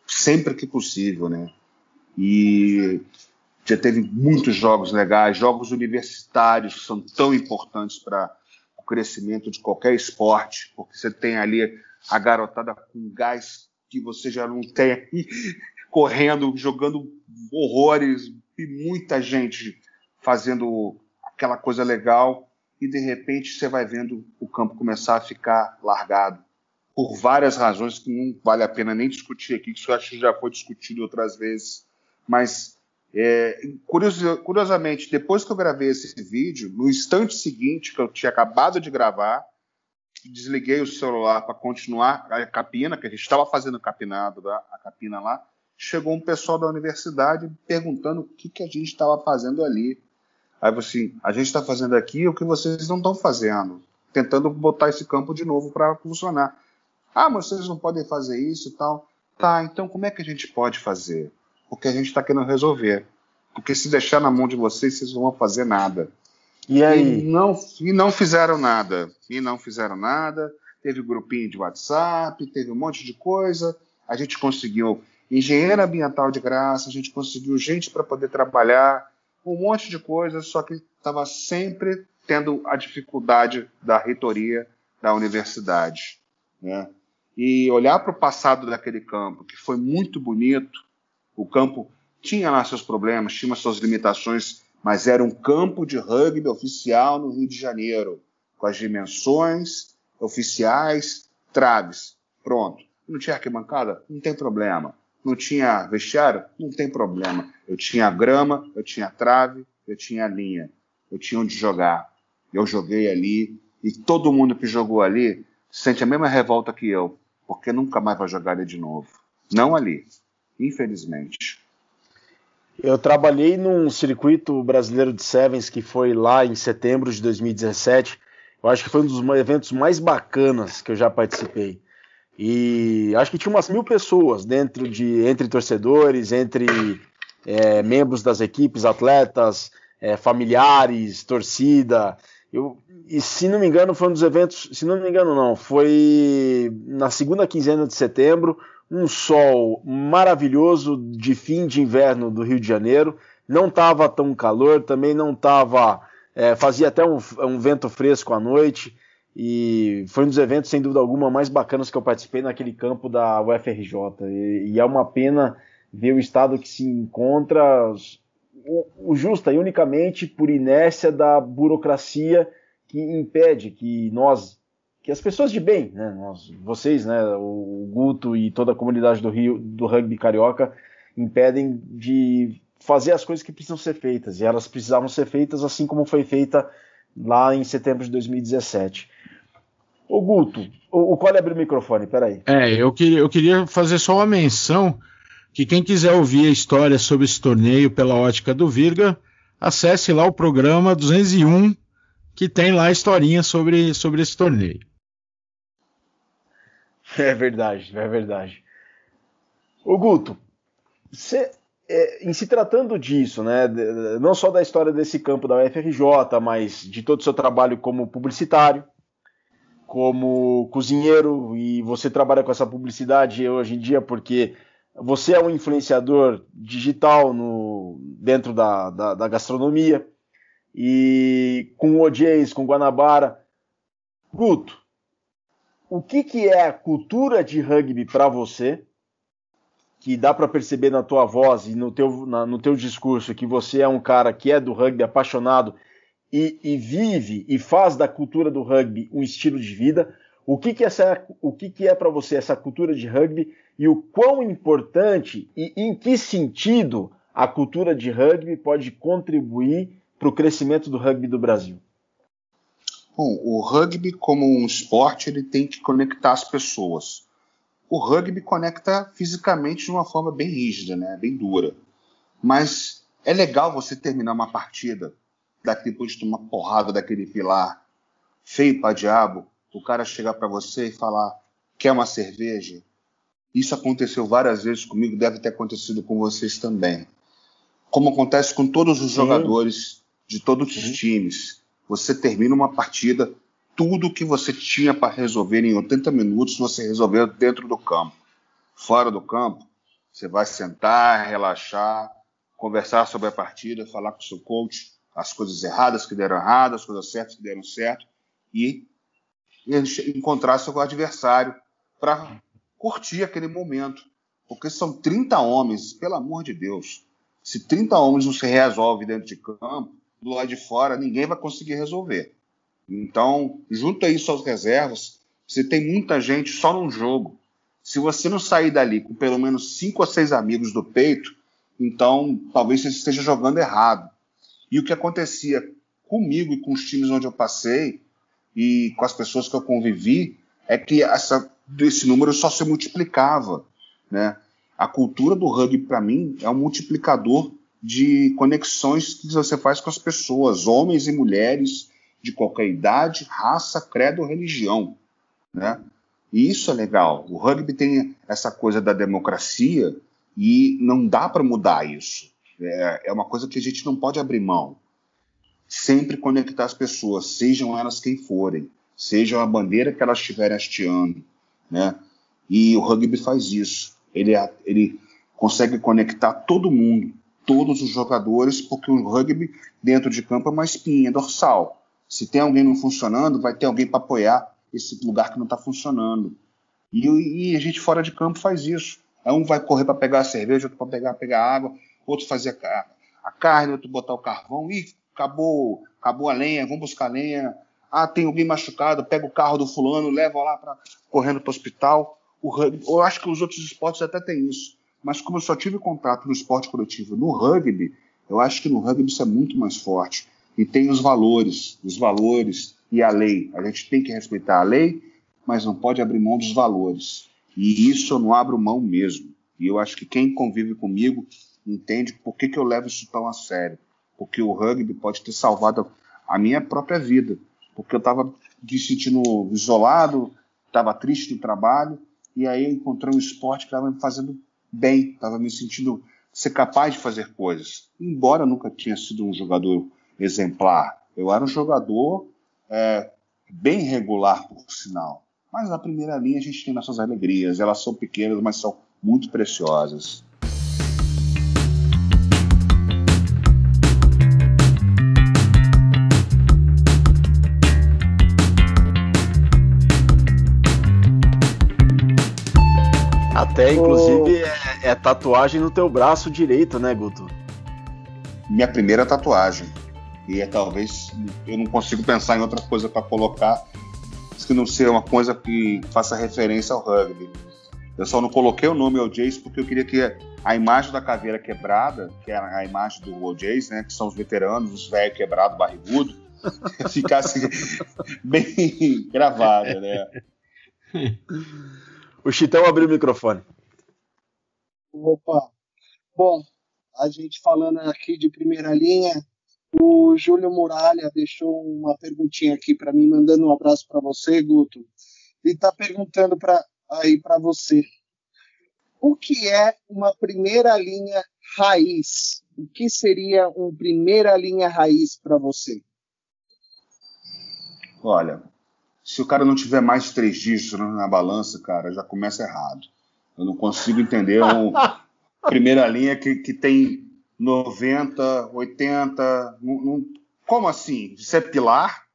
sempre que possível, né? E já teve muitos jogos legais, jogos universitários que são tão importantes para o crescimento de qualquer esporte, porque você tem ali a garotada com gás que você já não tem correndo, jogando horrores e muita gente fazendo aquela coisa legal e de repente você vai vendo o campo começar a ficar largado. Por várias razões que não vale a pena nem discutir aqui, que isso eu acho que já foi discutido outras vezes, mas é, curiosamente, depois que eu gravei esse vídeo, no instante seguinte que eu tinha acabado de gravar, desliguei o celular para continuar a capina, que a gente estava fazendo capinado, a capina lá, chegou um pessoal da universidade perguntando o que, que a gente estava fazendo ali. Aí assim, a gente está fazendo aqui o que vocês não estão fazendo, tentando botar esse campo de novo para funcionar. Ah, mas vocês não podem fazer isso e tal. Tá, então como é que a gente pode fazer? Porque a gente está querendo resolver. Porque se deixar na mão de vocês, vocês não vão fazer nada. E aí? E não, e não fizeram nada. E não fizeram nada. Teve grupinho de WhatsApp, teve um monte de coisa. A gente conseguiu engenheiro ambiental de graça, a gente conseguiu gente para poder trabalhar, um monte de coisas, só que estava sempre tendo a dificuldade da reitoria da universidade. Né? E olhar para o passado daquele campo, que foi muito bonito, o campo tinha lá seus problemas, tinha suas limitações, mas era um campo de rugby oficial no Rio de Janeiro, com as dimensões oficiais, traves, pronto. Não tinha arquibancada? Não tem problema. Não tinha vestiário? Não tem problema. Eu tinha grama, eu tinha trave, eu tinha linha. Eu tinha onde jogar. Eu joguei ali e todo mundo que jogou ali sente a mesma revolta que eu, porque nunca mais vai jogar ali de novo. Não ali, infelizmente. Eu trabalhei num circuito brasileiro de Sevens que foi lá em setembro de 2017. Eu acho que foi um dos eventos mais bacanas que eu já participei. E acho que tinha umas mil pessoas dentro de entre torcedores, entre é, membros das equipes, atletas, é, familiares, torcida. Eu, e se não me engano, foi um dos eventos. Se não me engano, não. Foi na segunda quinzena de setembro. Um sol maravilhoso de fim de inverno do Rio de Janeiro. Não estava tão calor, também não estava. É, fazia até um, um vento fresco à noite. E foi um dos eventos, sem dúvida alguma, mais bacanas que eu participei naquele campo da UFRJ. E, e é uma pena ver o estado que se encontra, o, o justa e unicamente por inércia da burocracia que impede que nós, que as pessoas de bem, né, nós, vocês, né, o Guto e toda a comunidade do Rio, do rugby carioca, impedem de fazer as coisas que precisam ser feitas. E elas precisavam ser feitas assim como foi feita lá em setembro de 2017. O Guto, o, o Cole abriu o microfone, peraí. É, eu queria, eu queria fazer só uma menção que quem quiser ouvir a história sobre esse torneio pela ótica do Virga, acesse lá o programa 201, que tem lá a historinha sobre, sobre esse torneio. [laughs] É verdade, é verdade. O Guto, cê, é, em se tratando disso, né, não só da história desse campo da UFRJ, mas de todo o seu trabalho como publicitário, como cozinheiro e você trabalha com essa publicidade hoje em dia porque você é um influenciador digital no, dentro da, da, da gastronomia e com OJs, com Guanabara. Guto, o que, que é a cultura de rugby para você? Que dá para perceber na tua voz e no teu, na, no teu discurso que você é um cara que é do rugby apaixonado e, e, vive e faz da cultura do rugby um estilo de vida. O que, que, essa, o que, que é para você essa cultura de rugby e o quão importante e em que sentido a cultura de rugby pode contribuir para o crescimento do rugby do Brasil? Bom, o rugby como um esporte ele tem que conectar as pessoas. O rugby conecta fisicamente de uma forma bem rígida, né, bem dura. Mas é legal você terminar uma partida depois de tomar porrada daquele pilar feio para diabo, o cara chegar para você e falar: quer uma cerveja? Isso aconteceu várias vezes comigo, deve ter acontecido com vocês também. Como acontece com todos os Sim. jogadores de todos Sim. os times. Você termina uma partida, tudo que você tinha para resolver em 80 minutos, você resolveu dentro do campo. Fora do campo, você vai sentar, relaxar, conversar sobre a partida, falar com o seu coach, as coisas erradas que deram errado, as coisas certas que deram certo, e encontrar seu adversário para curtir aquele momento. Porque são 30 homens, pelo amor de Deus. Se 30 homens não se resolve dentro de campo, do lado de fora ninguém vai conseguir resolver. Então, junto isso às reservas, você tem muita gente só num jogo. Se você não sair dali com pelo menos cinco ou seis amigos do peito, então talvez você esteja jogando errado. E o que acontecia comigo e com os times onde eu passei e com as pessoas que eu convivi é que essa, esse número só se multiplicava, né? A cultura do rugby para mim é um multiplicador de conexões que você faz com as pessoas, homens e mulheres de qualquer idade, raça, credo, religião, né? E isso é legal. O rugby tem essa coisa da democracia e não dá para mudar isso. É, é uma coisa que a gente não pode abrir mão. Sempre conectar as pessoas, sejam elas quem forem, sejam a bandeira que elas estiverem hasteando, né? E o rugby faz isso. Ele, ele consegue conectar todo mundo, todos os jogadores, porque o rugby dentro de campo é uma espinha dorsal. Se tem alguém não funcionando, vai ter alguém para apoiar esse lugar que não está funcionando. E, e, a gente fora de campo faz isso. Um vai correr para pegar a cerveja, outro para pegar, pegar água, outro fazer a, carne, outro botar o carvão. Ih, acabou, acabou a lenha, vamos buscar a lenha. Ah, tem alguém machucado, pega o carro do fulano, leva lá para correndo para o hospital. Eu acho que os outros esportes até têm isso. Mas como eu só tive contato no esporte coletivo, no rugby, eu acho que no rugby isso é muito mais forte. E tem os valores, os valores e a lei. A gente tem que respeitar a lei, mas não pode abrir mão dos valores. E isso eu não abro mão mesmo. E eu acho que quem convive comigo entende por que, que eu levo isso tão a sério. Porque o rugby pode ter salvado a minha própria vida. Porque eu estava me sentindo isolado, estava triste no trabalho, e aí eu encontrei um esporte que estava me fazendo bem, estava me sentindo ser capaz de fazer coisas. Embora eu nunca tinha sido um jogador exemplar, eu era um jogador é, bem regular, por sinal. Mas na primeira linha a gente tem nossas alegrias, elas são pequenas, mas são muito preciosas. Até, inclusive, é, é, tatuagem no teu braço direito, né, Guto? Minha primeira tatuagem. E é talvez eu não consigo pensar em outra coisa para colocar que não seja uma coisa que faça referência ao rugby. Eu só não coloquei o nome OJs porque eu queria que a imagem da caveira quebrada, que é a imagem do OJs, né, que são os veteranos, os velhos quebrados, barrigudo, [laughs] ficasse [laughs] bem gravada, né? [laughs] O Chitão abriu o microfone. Opa. Bom, a gente falando aqui de primeira linha, o Júlio Muralha deixou uma perguntinha aqui para mim, mandando um abraço para você, Guto. Ele está perguntando para aí para você. O que é uma primeira linha raiz? O que seria uma primeira linha raiz para você? Olha, se o cara não tiver mais de três dígitos na balança, cara, já começa errado. Eu não consigo entender uma [laughs] primeira linha que, que tem 90, 80. Não, não, como assim? Você é pilar?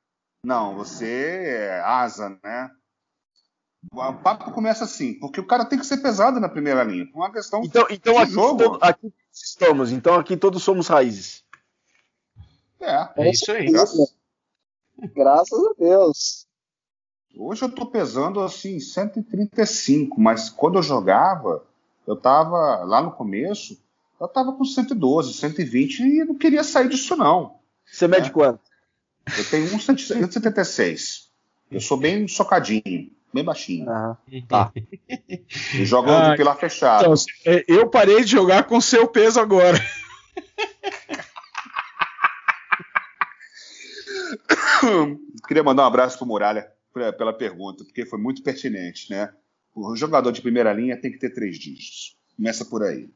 Não, você é asa, né? O papo começa assim, porque o cara tem que ser pesado na primeira linha. Uma questão então, então aqui, jogo. aqui estamos, então aqui todos somos raízes. É, é isso aí. Graças, graças a Deus. Hoje eu tô pesando assim 135, mas quando eu jogava, eu tava lá no começo, eu tava com 112, 120 e não queria sair disso não. Você mede é. quanto? Eu tenho 1,76. Eu sou bem socadinho, bem baixinho. Ah, tá. E jogo ah, de pilar fechado. Então, é, eu parei de jogar com seu peso agora. [coughs] Queria mandar um abraço pro Muralha pela pergunta, porque foi muito pertinente, né? O jogador de primeira linha tem que ter três dígitos. Começa por aí.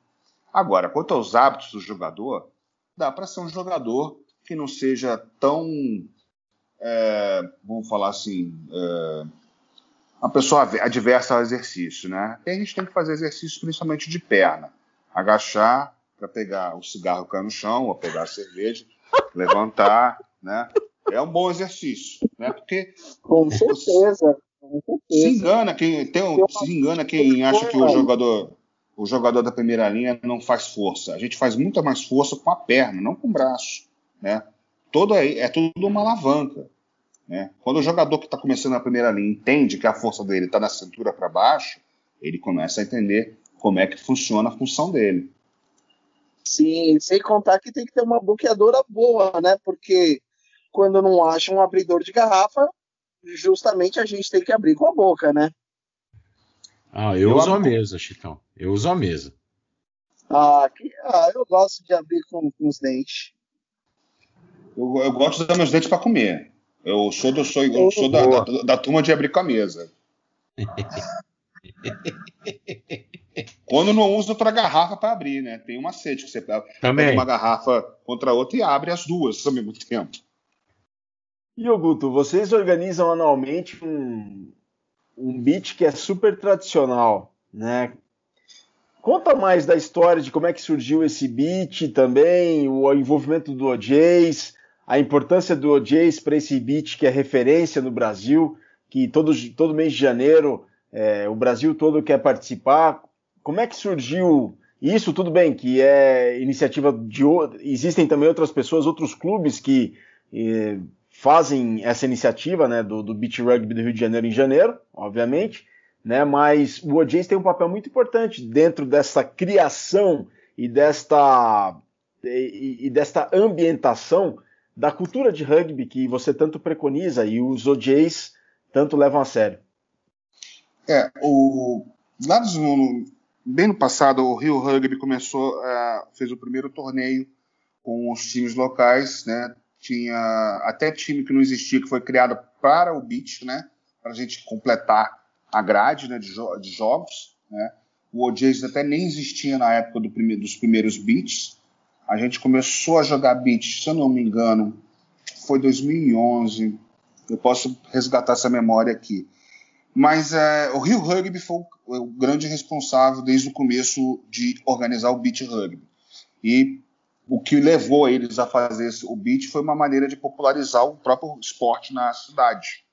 Agora, quanto aos hábitos do jogador, dá para ser um jogador que não seja tão, é, vamos falar assim, é, uma pessoa adversa ao exercício, né? E a gente tem que fazer exercício principalmente de perna, agachar para pegar o cigarro cair no chão, ou pegar a cerveja, [laughs] levantar, né? É um bom exercício, né? Porque com certeza, com certeza. se engana quem tem, se engana quem acha que o jogador o jogador da primeira linha não faz força. A gente faz muita mais força com a perna, não com o braço, né? Todo é, é tudo uma alavanca, né? Quando o jogador que está começando na primeira linha entende que a força dele está da cintura para baixo, ele começa a entender como é que funciona a função dele. Sim, sem contar que tem que ter uma bloqueadora boa, né? Porque quando não acha um abridor de garrafa, justamente a gente tem que abrir com a boca, né? Ah, eu, eu uso a mesa, Chitão. Eu uso a mesa. Ah, que, ah eu gosto de abrir com, com os dentes. Eu, eu, gosto de usar meus dentes para comer. Eu sou, do, sou, eu sou da, da, da, turma de abrir com a mesa. [laughs] Quando não usa outra garrafa para abrir, né? Tem uma sede que você pega uma garrafa contra outra e abre as duas ao mesmo tempo. E Guto, vocês organizam anualmente um, um beat que é super tradicional, né? Conta mais da história de como é que surgiu esse beat também, o envolvimento do OJs, a importância do OJs para esse beat que é referência no Brasil, que todo, todo mês de janeiro é, o Brasil todo quer participar. Como é que surgiu isso? Tudo bem, que é iniciativa de. Existem também outras pessoas, outros clubes que eh, fazem essa iniciativa né, do, do Beach Rugby do Rio de Janeiro em janeiro, obviamente, né, mas o OJs tem um papel muito importante dentro dessa criação e desta, e, e desta ambientação da cultura de rugby que você tanto preconiza e os OJs tanto levam a sério. É, o, lá no, bem no passado, o Rio Rugby começou, uh, fez o primeiro torneio com os times locais, né? Tinha até time que não existia, que foi criado para o beach, né? Para a gente completar a grade né, de, jo de jogos, né? O OJs até nem existia na época do prime dos primeiros beats. A gente começou a jogar beat, se eu não me engano, foi 2011. Eu posso resgatar essa memória aqui. Mas é, o Rio Rugby foi o, o, grande responsável desde o começo de organizar o Beach Rugby. E o que levou eles a fazer o beach foi uma maneira de popularizar o próprio esporte na cidade.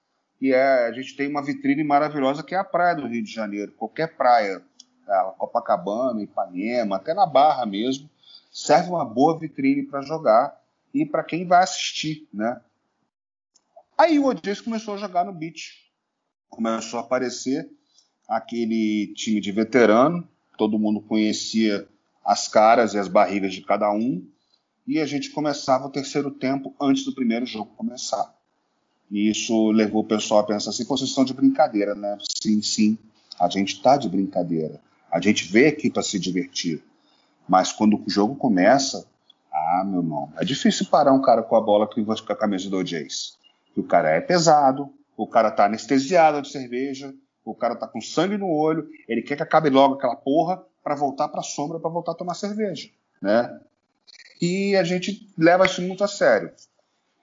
E é, a gente tem uma vitrine maravilhosa que é a praia do Rio de Janeiro. Qualquer praia, a Copacabana, Ipanema, até na Barra mesmo, serve uma boa vitrine para jogar e para quem vai assistir, né? Aí o Odis começou a jogar no beach. Começou a aparecer aquele time de veterano, todo mundo conhecia as caras e as barrigas de cada um, e a gente começava o terceiro tempo antes do primeiro jogo começar. E isso levou o pessoal a pensar assim: vocês estão de brincadeira, né? Sim, sim, a gente está de brincadeira. A gente vê aqui para se divertir. Mas quando o jogo começa, ah, meu irmão, é difícil parar um cara com a bola que vai com a camisa do OJs. O cara é pesado, o cara tá anestesiado de cerveja, o cara tá com sangue no olho, ele quer que acabe logo aquela porra para voltar para a sombra, para voltar a tomar cerveja, né? E a gente leva isso muito a sério.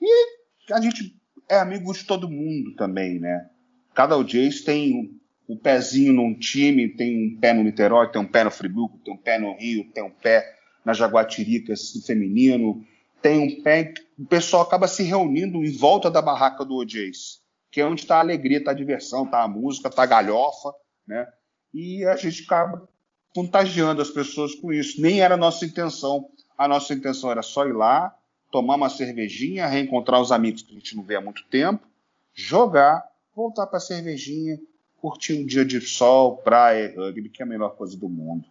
E a gente é amigo de todo mundo também, né? Cada OJs tem o um pezinho num time, tem um pé no Niterói, tem um pé no Friburgo, tem um pé no Rio, tem um pé na Jaguatiricas feminino, tem um pé. O pessoal acaba se reunindo em volta da barraca do OJs, que é onde está a alegria, está a diversão, está a música, está a galhofa, né? E a gente acaba contagiando as pessoas com isso. Nem era a nossa intenção. A nossa intenção era só ir lá, tomar uma cervejinha, reencontrar os amigos que a gente não vê há muito tempo, jogar, voltar para a cervejinha, curtir um dia de sol, praia, rugby, que é a melhor coisa do mundo.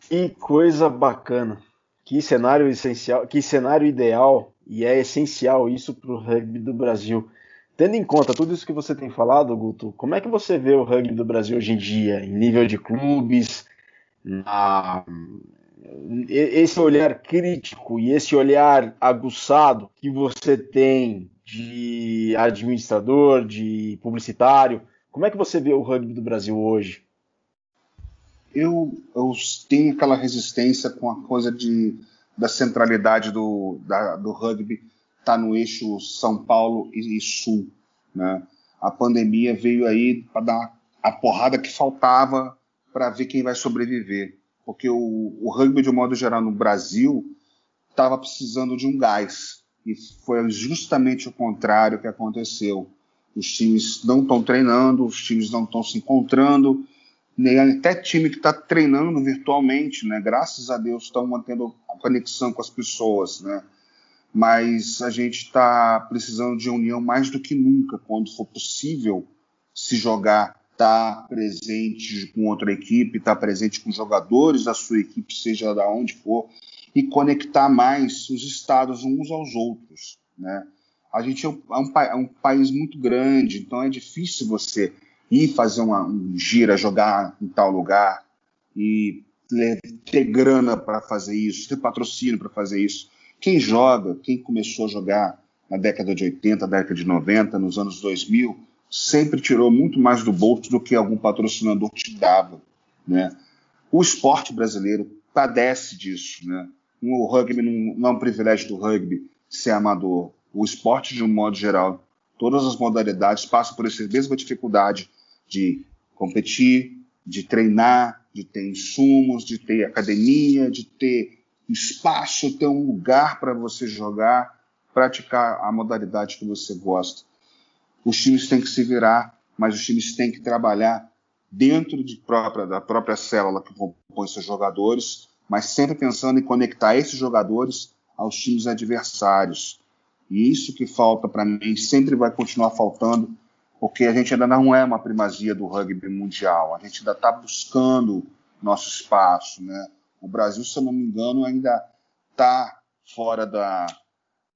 Que coisa bacana. Que cenário essencial, que cenário ideal e é essencial isso para o rugby do Brasil. Tendo em conta tudo isso que você tem falado, Guto, como é que você vê o rugby do Brasil hoje em dia, em nível de clubes, na... esse olhar crítico e esse olhar aguçado que você tem de administrador, de publicitário, como é que você vê o rugby do Brasil hoje? Eu, eu tenho aquela resistência com a coisa de, da centralidade do, da, do rugby está no eixo São Paulo e, e Sul. Né? A pandemia veio aí para dar a porrada que faltava para ver quem vai sobreviver. Porque o, o rugby, de um modo geral, no Brasil, estava precisando de um gás. E foi justamente o contrário que aconteceu. Os times não estão treinando, os times não estão se encontrando, nem até time que está treinando virtualmente, né? Graças a Deus estão mantendo a conexão com as pessoas, né? mas a gente está precisando de união mais do que nunca, quando for possível se jogar, estar tá presente com outra equipe, estar tá presente com jogadores da sua equipe, seja da onde for, e conectar mais os estados uns aos outros, né? A gente é um, é um, é país muito grande, então é difícil você ir fazer uma, um gira, jogar em tal lugar e ter grana para fazer isso, ter patrocínio para fazer isso. Quem joga, quem começou a jogar na década de 80, década de 90, nos anos 2000, sempre tirou muito mais do bolso do que algum patrocinador te dava. Né? O esporte brasileiro padece disso. Né? O rugby não, não é um privilégio do rugby ser amador. O esporte, de um modo geral, todas as modalidades passam por essa mesma dificuldade de competir, de treinar, de ter insumos, de ter academia, de ter espaço, ter um lugar para você jogar, praticar a modalidade que você gosta. Os times têm que se virar, mas os times têm que trabalhar dentro de própria, da própria célula que compõe seus jogadores, mas sempre pensando em conectar esses jogadores aos times adversários. E isso que falta para mim, sempre vai continuar faltando, porque a gente ainda não é uma primazia do rugby mundial, a gente ainda está buscando nosso espaço. Né? O Brasil, se eu não me engano, ainda está fora da,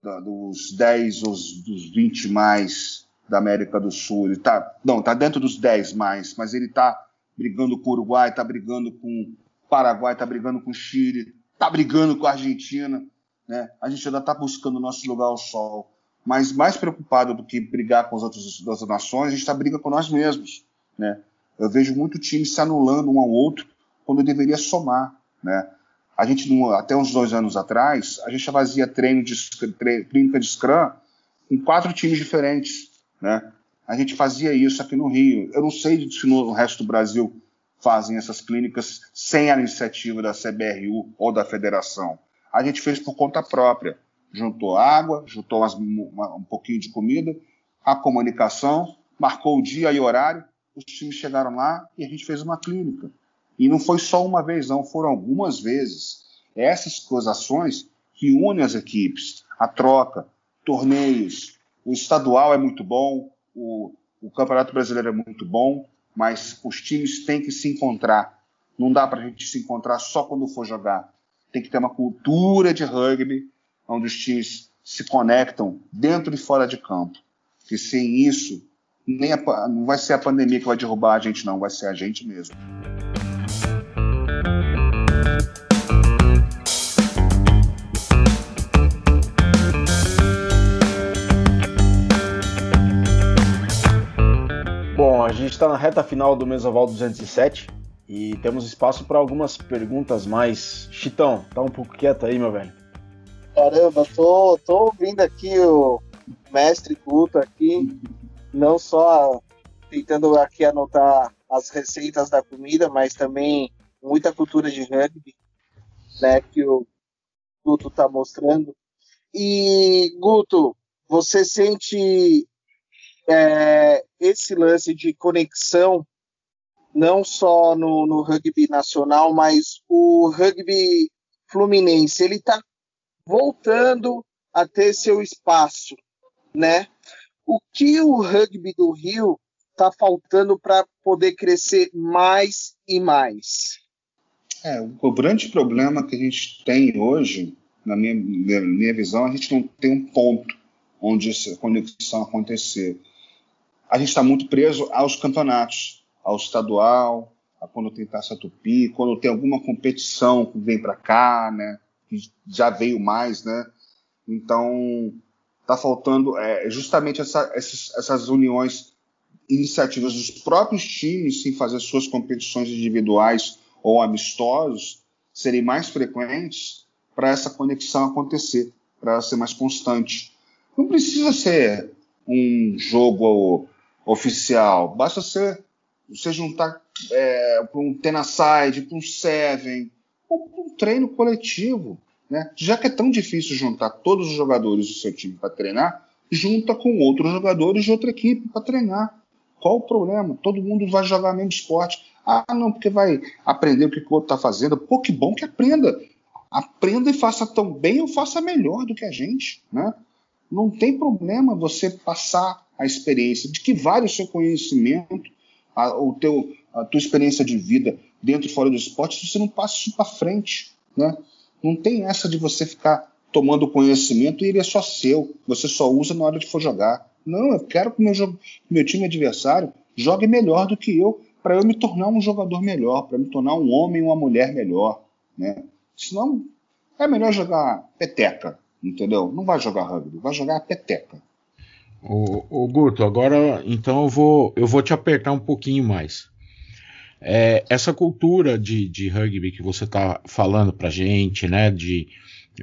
da, dos 10 ou dos 20 mais da América do Sul. Ele tá, não, está dentro dos 10 mais, mas ele está brigando com o Uruguai, está brigando com o Paraguai, está brigando com o Chile, está brigando com a Argentina. Né? A gente ainda está buscando o nosso lugar ao sol. Mas mais preocupado do que brigar com as outras, outras nações, a gente está briga com nós mesmos. Né? Eu vejo muito time se anulando um ao outro quando deveria somar. Né? A gente, até uns dois anos atrás, a gente fazia treino de treino, clínica de Scrum em quatro times diferentes. Né? A gente fazia isso aqui no Rio. Eu não sei se no resto do Brasil fazem essas clínicas sem a iniciativa da CBRU ou da federação a gente fez por conta própria. Juntou água, juntou umas, uma, um pouquinho de comida, a comunicação, marcou o dia e horário, os times chegaram lá e a gente fez uma clínica. E não foi só uma vez, não, foram algumas vezes. Essas ações que unem as equipes, a troca, torneios, o estadual é muito bom, o, o Campeonato Brasileiro é muito bom, mas os times têm que se encontrar. Não dá para a gente se encontrar só quando for jogar tem que ter uma cultura de rugby onde os times se conectam dentro e fora de campo. Que sem isso, nem a, não vai ser a pandemia que vai derrubar a gente, não, vai ser a gente mesmo. Reta final do Mesoval 207 e temos espaço para algumas perguntas mais. Chitão, tá um pouco quieto aí, meu velho. Caramba, tô, tô ouvindo aqui o mestre culto aqui, não só tentando aqui anotar as receitas da comida, mas também muita cultura de rugby, né, que o Guto tá mostrando. E Guto, você sente é, esse lance de conexão não só no, no rugby nacional, mas o rugby fluminense, ele está voltando a ter seu espaço, né? O que o rugby do Rio está faltando para poder crescer mais e mais? É, o grande problema que a gente tem hoje, na minha, minha visão, a gente não tem um ponto onde essa conexão acontecer. A gente está muito preso aos campeonatos ao estadual, a quando tem Taça Tupi, quando tem alguma competição que vem para cá, né? Que já veio mais, né? Então, está faltando é, justamente essa, essas, essas uniões, iniciativas dos próprios times em fazer suas competições individuais ou amistosos serem mais frequentes para essa conexão acontecer, para ser mais constante. Não precisa ser um jogo oficial, basta ser você juntar é, para um Tenaside, para um Seven, ou para um treino coletivo. Né? Já que é tão difícil juntar todos os jogadores do seu time para treinar, junta com outros jogadores de outra equipe para treinar. Qual o problema? Todo mundo vai jogar mesmo esporte. Ah, não, porque vai aprender o que o outro está fazendo. Pô, que bom que aprenda. Aprenda e faça tão bem ou faça melhor do que a gente. Né? Não tem problema você passar a experiência de que vale o seu conhecimento a, o teu, a tua experiência de vida dentro e fora do esporte, você não passa isso para frente, né? Não tem essa de você ficar tomando conhecimento e ele é só seu, você só usa na hora de for jogar. Não, eu quero que meu, meu time adversário jogue melhor do que eu, para eu me tornar um jogador melhor, para me tornar um homem, uma mulher melhor, né? Senão é melhor jogar peteca, entendeu? Não vai jogar rugby, vai jogar peteca. O, o Guto, agora então eu vou, eu vou te apertar um pouquinho mais. É, essa cultura de, de rugby que você está falando para gente, né, de,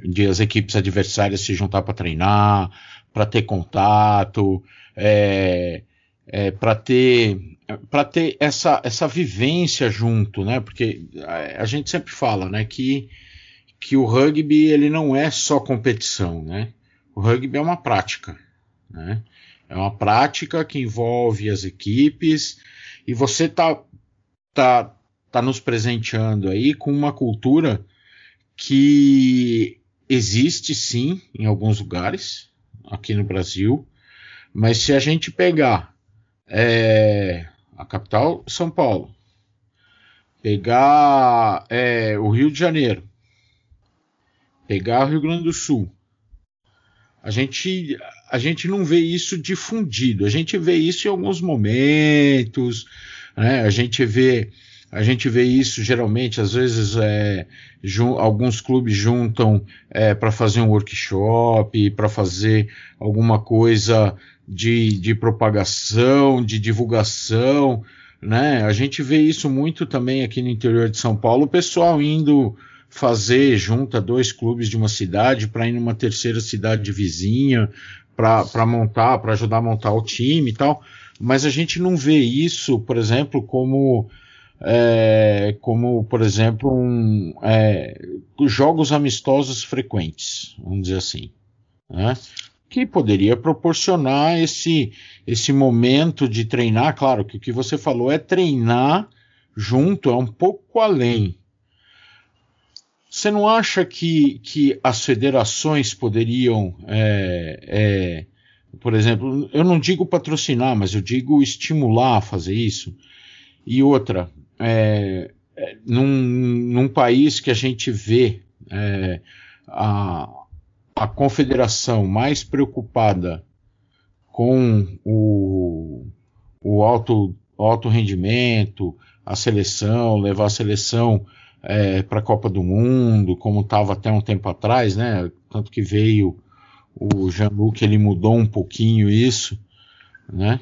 de as equipes adversárias se juntar para treinar, para ter contato, é, é, para ter para ter essa, essa vivência junto, né? Porque a, a, gente sempre fala, né, que, que o rugby ele não é só competição, né? O rugby é uma prática, né? É uma prática que envolve as equipes e você está tá, tá nos presenteando aí com uma cultura que existe sim em alguns lugares aqui no Brasil, mas se a gente pegar é, a capital São Paulo, pegar é, o Rio de Janeiro, pegar o Rio Grande do Sul, a gente, a gente não vê isso difundido, a gente vê isso em alguns momentos, né? a gente vê a gente vê isso geralmente, às vezes é, alguns clubes juntam é, para fazer um workshop, para fazer alguma coisa de, de propagação, de divulgação, né? A gente vê isso muito também aqui no interior de São Paulo, o pessoal indo fazer junta dois clubes de uma cidade para ir numa terceira cidade vizinha para montar, para ajudar a montar o time e tal. Mas a gente não vê isso, por exemplo, como é, como por exemplo um, é, jogos amistosos frequentes, vamos dizer assim, né? que poderia proporcionar esse esse momento de treinar. Claro que o que você falou é treinar junto, é um pouco além, você não acha que, que as federações poderiam, é, é, por exemplo, eu não digo patrocinar, mas eu digo estimular a fazer isso? E outra, é, é num, num, país que a gente vê é, a, a confederação mais preocupada com o, o alto, alto rendimento, a seleção, levar a seleção é, para a Copa do Mundo, como estava até um tempo atrás, né? Tanto que veio o Jean-Luc, ele mudou um pouquinho isso, né?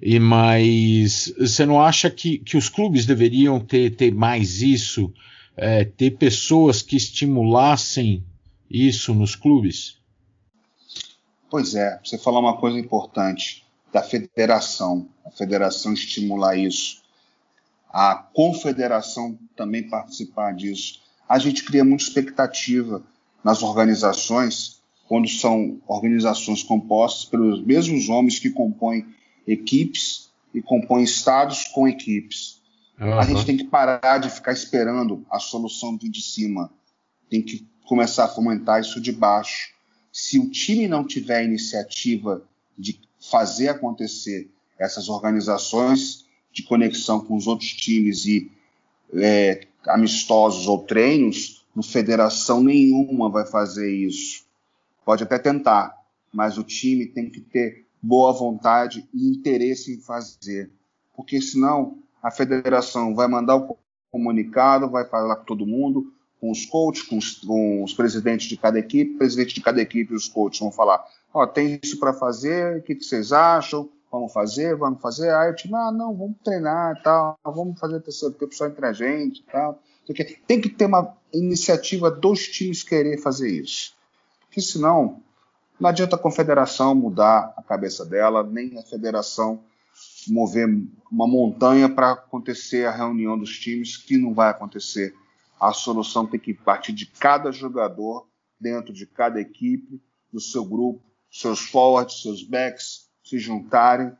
E mas você não acha que, que os clubes deveriam ter, ter mais isso, é, ter pessoas que estimulassem isso nos clubes? Pois é, você falou uma coisa importante da federação, a federação estimular isso a confederação também participar disso. A gente cria muita expectativa nas organizações, quando são organizações compostas pelos mesmos homens que compõem equipes e compõem estados com equipes. Uhum. A gente tem que parar de ficar esperando a solução vir de cima. Tem que começar a fomentar isso de baixo. Se o time não tiver a iniciativa de fazer acontecer essas organizações, de conexão com os outros times e é, amistosos ou treinos, no federação nenhuma vai fazer isso. Pode até tentar, mas o time tem que ter boa vontade e interesse em fazer, porque senão a federação vai mandar o comunicado, vai falar com todo mundo, com os coaches, com os, com os presidentes de cada equipe, presidente de cada equipe e os coaches vão falar, ó, oh, tem isso para fazer, o que, que vocês acham? Vamos fazer, vamos fazer. Aí o time, ah, não, vamos treinar tal, vamos fazer terceiro tempo só entre a gente tal. Tem que ter uma iniciativa dos times querer fazer isso. Porque senão, não adianta a confederação mudar a cabeça dela, nem a federação mover uma montanha para acontecer a reunião dos times, que não vai acontecer. A solução tem que partir de cada jogador, dentro de cada equipe, do seu grupo, seus forwards, seus backs, se juntarem.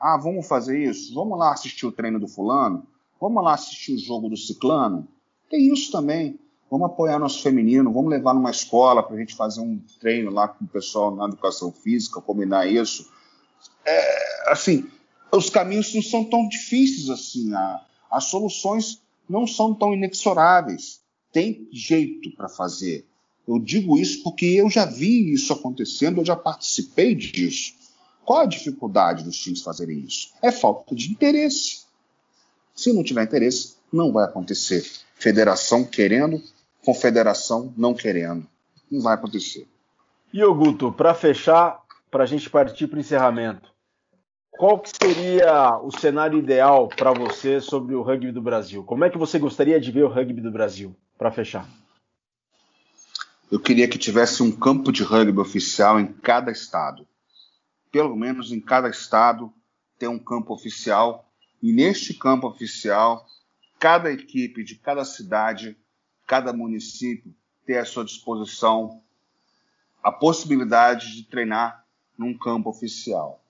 Ah, vamos fazer isso? Vamos lá assistir o treino do fulano? Vamos lá assistir o jogo do ciclano? Tem isso também. Vamos apoiar nosso feminino, vamos levar numa escola para a gente fazer um treino lá com o pessoal na educação física, combinar isso. É, assim, os caminhos não são tão difíceis assim. A, as soluções não são tão inexoráveis. Tem jeito para fazer. Eu digo isso porque eu já vi isso acontecendo, eu já participei disso. Qual a dificuldade dos times fazerem isso? É falta de interesse. Se não tiver interesse, não vai acontecer. Federação querendo, confederação não querendo. Não vai acontecer. E o Guto, para fechar, para a gente partir para o encerramento, qual que seria o cenário ideal para você sobre o rugby do Brasil? Como é que você gostaria de ver o rugby do Brasil? Para fechar. Eu queria que tivesse um campo de rugby oficial em cada estado pelo menos em cada estado, ter um campo oficial. E neste campo oficial, cada equipe de cada cidade, cada município ter à sua disposição a possibilidade de treinar num campo oficial.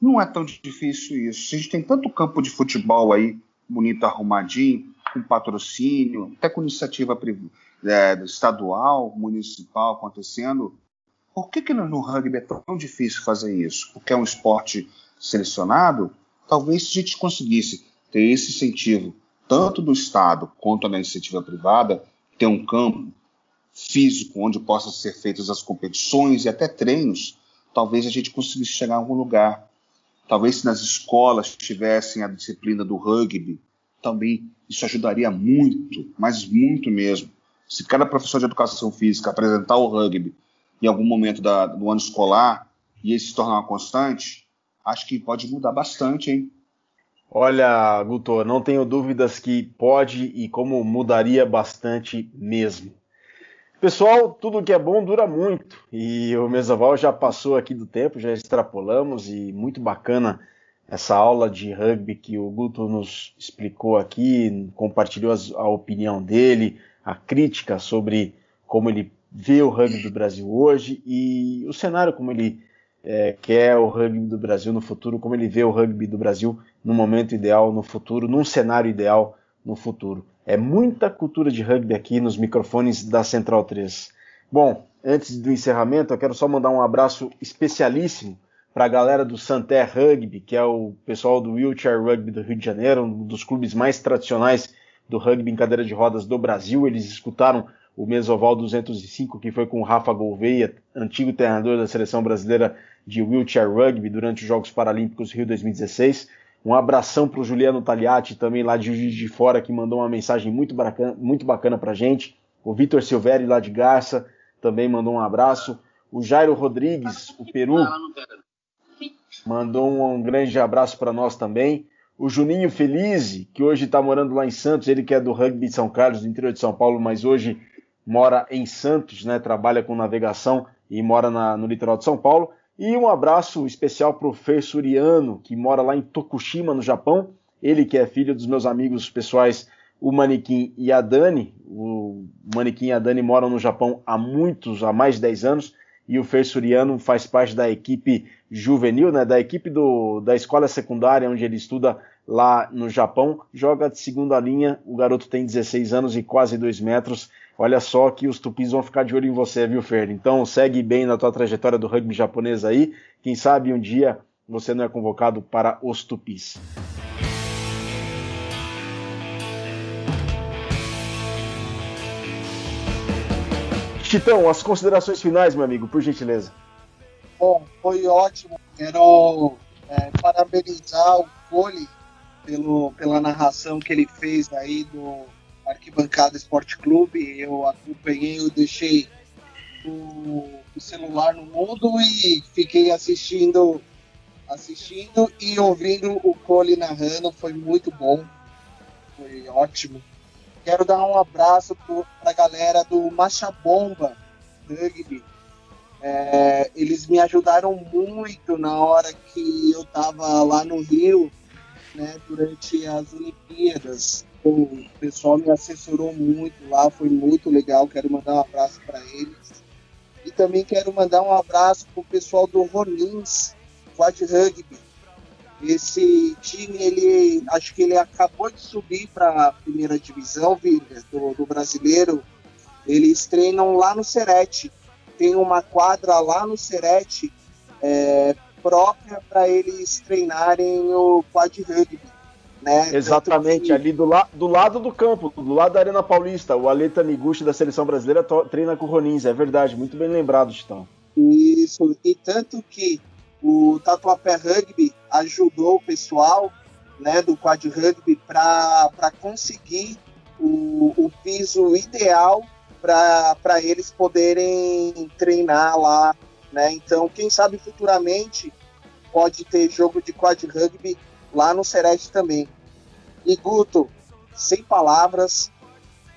Não é tão difícil isso. A gente tem tanto campo de futebol aí, bonito, arrumadinho, com patrocínio, até com iniciativa é, estadual, municipal acontecendo. Por que, que no rugby é tão difícil fazer isso? Porque é um esporte selecionado? Talvez se a gente conseguisse ter esse incentivo, tanto do Estado quanto da iniciativa privada, ter um campo físico onde possam ser feitas as competições e até treinos, talvez a gente conseguisse chegar a algum lugar. Talvez se nas escolas tivessem a disciplina do rugby, também isso ajudaria muito, mas muito mesmo. Se cada professor de educação física apresentar o rugby em algum momento da, do ano escolar e esse se tornar uma constante, acho que pode mudar bastante, hein? Olha, Guto, não tenho dúvidas que pode e como mudaria bastante mesmo. Pessoal, tudo que é bom dura muito e o Mesoval já passou aqui do tempo, já extrapolamos e muito bacana essa aula de rugby que o Guto nos explicou aqui, compartilhou a opinião dele, a crítica sobre como ele vê o rugby do Brasil hoje e o cenário como ele é, quer o rugby do Brasil no futuro, como ele vê o rugby do Brasil no momento ideal, no futuro, num cenário ideal no futuro. É muita cultura de rugby aqui nos microfones da Central 3. Bom, antes do encerramento, eu quero só mandar um abraço especialíssimo para a galera do Santé Rugby, que é o pessoal do Wheelchair Rugby do Rio de Janeiro, um dos clubes mais tradicionais do rugby em cadeira de rodas do Brasil. Eles escutaram o Mesoval 205, que foi com Rafa Gouveia, antigo treinador da seleção brasileira de Wheelchair Rugby durante os Jogos Paralímpicos Rio 2016. Um abração para o Juliano Tagliati, também lá de Juiz de Fora, que mandou uma mensagem muito bacana, muito bacana para gente. O Vitor Silveri, lá de Garça, também mandou um abraço. O Jairo Rodrigues, o Peru, mandou um, um grande abraço para nós também. O Juninho Felize, que hoje está morando lá em Santos, ele que é do rugby de São Carlos, do interior de São Paulo, mas hoje mora em Santos, né? Trabalha com navegação e mora na, no litoral de São Paulo. E um abraço especial para o Fer Suriano, que mora lá em Tokushima, no Japão. Ele que é filho dos meus amigos pessoais, o Manequim e a Dani. O Manequim e a Dani moram no Japão há muitos, há mais de 10 anos. E o Fer Suriano faz parte da equipe juvenil, né, da equipe do, da escola secundária, onde ele estuda lá no Japão. Joga de segunda linha, o garoto tem 16 anos e quase 2 metros Olha só que os tupis vão ficar de olho em você, viu, Fer? Então segue bem na tua trajetória do rugby japonês aí. Quem sabe um dia você não é convocado para os tupis. Titão, as considerações finais, meu amigo, por gentileza. Bom, foi ótimo. Quero é, parabenizar o Cole pelo, pela narração que ele fez aí do, Arquibancada Esporte Clube. Eu acompanhei, eu deixei o, o, celular no mundo e fiquei assistindo, assistindo e ouvindo o Cole narrando. Foi muito bom, foi ótimo. Quero dar um abraço para a galera do Macha Bomba Rugby. É, eles me ajudaram muito na hora que eu estava lá no Rio, né, durante as Olimpíadas o pessoal me assessorou muito lá, foi muito legal. Quero mandar um abraço para eles. E também quero mandar um abraço para o pessoal do Ronins Quad Rugby. Esse time, ele acho que ele acabou de subir para a primeira divisão do, do brasileiro. Eles treinam lá no Serete. Tem uma quadra lá no Serete é, própria para eles treinarem o quad rugby. Né? Exatamente, ali do, la do lado do campo, do lado da Arena Paulista, o Aleta Miguchi da seleção brasileira treina com o Ronins, é verdade, muito bem lembrado, Titão. Isso, e tanto que o Tatuapé Rugby ajudou o pessoal né, do Quad Rugby para conseguir o, o piso ideal para eles poderem treinar lá. Né? Então, quem sabe futuramente pode ter jogo de Quad Rugby lá no Serete também. E Guto, sem palavras,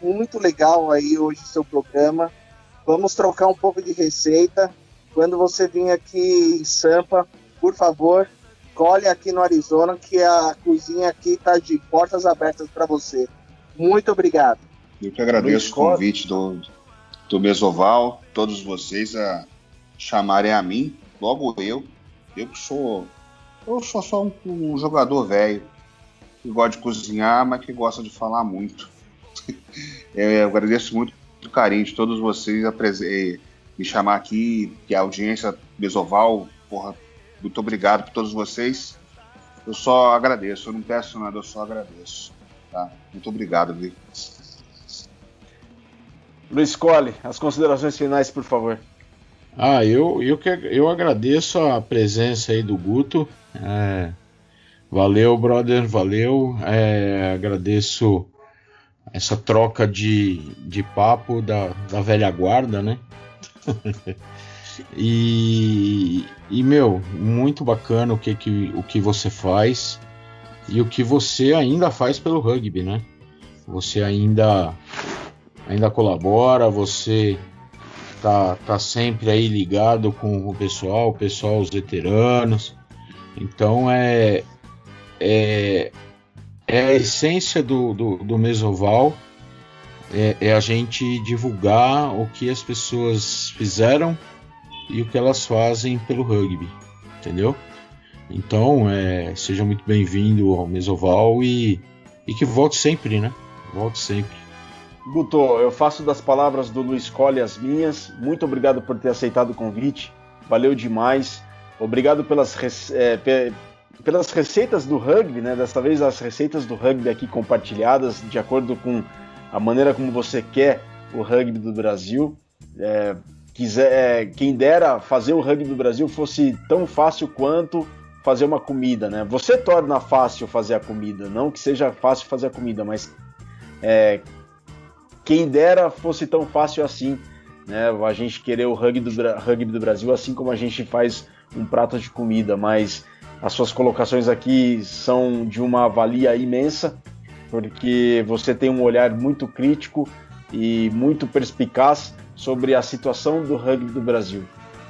muito legal aí hoje o seu programa. Vamos trocar um pouco de receita. Quando você vir aqui em Sampa, por favor, colhe aqui no Arizona que a cozinha aqui está de portas abertas para você. Muito obrigado. Eu que agradeço o convite do, do Mesoval, todos vocês. A, chamarem a mim, logo eu, eu que sou. Eu sou só um, um jogador velho, que gosta de cozinhar, mas que gosta de falar muito. [laughs] eu agradeço muito o carinho de todos vocês me chamar aqui, que a audiência Besoval, porra, muito obrigado por todos vocês. Eu só agradeço, eu não peço nada, eu só agradeço. Tá? Muito obrigado, Vi. Luiz Cole, as considerações finais, por favor. Ah, eu, eu, que, eu agradeço a presença aí do Guto. É, valeu, brother, valeu. É, agradeço essa troca de, de papo da, da velha guarda, né? [laughs] e, e, meu, muito bacana o que, que, o que você faz e o que você ainda faz pelo rugby, né? Você ainda, ainda colabora, você tá, tá sempre aí ligado com o pessoal, o pessoal, os veteranos. Então é, é, é a essência do, do, do Mesoval é, é, a gente divulgar o que as pessoas fizeram e o que elas fazem pelo rugby, entendeu? Então, é, seja muito bem-vindo ao Mesoval e, e que volte sempre, né? Volte sempre. Guto, eu faço das palavras do Luiz Colli as minhas. Muito obrigado por ter aceitado o convite. Valeu demais. Obrigado pelas, é, pelas receitas do rugby, né? Dessa vez as receitas do rugby aqui compartilhadas de acordo com a maneira como você quer o rugby do Brasil. É, quiser, é, quem dera fazer o rugby do Brasil fosse tão fácil quanto fazer uma comida, né? Você torna fácil fazer a comida, não que seja fácil fazer a comida, mas é, quem dera fosse tão fácil assim, né? A gente querer o rugby do, rugby do Brasil, assim como a gente faz um prato de comida, mas as suas colocações aqui são de uma valia imensa porque você tem um olhar muito crítico e muito perspicaz sobre a situação do rugby do Brasil.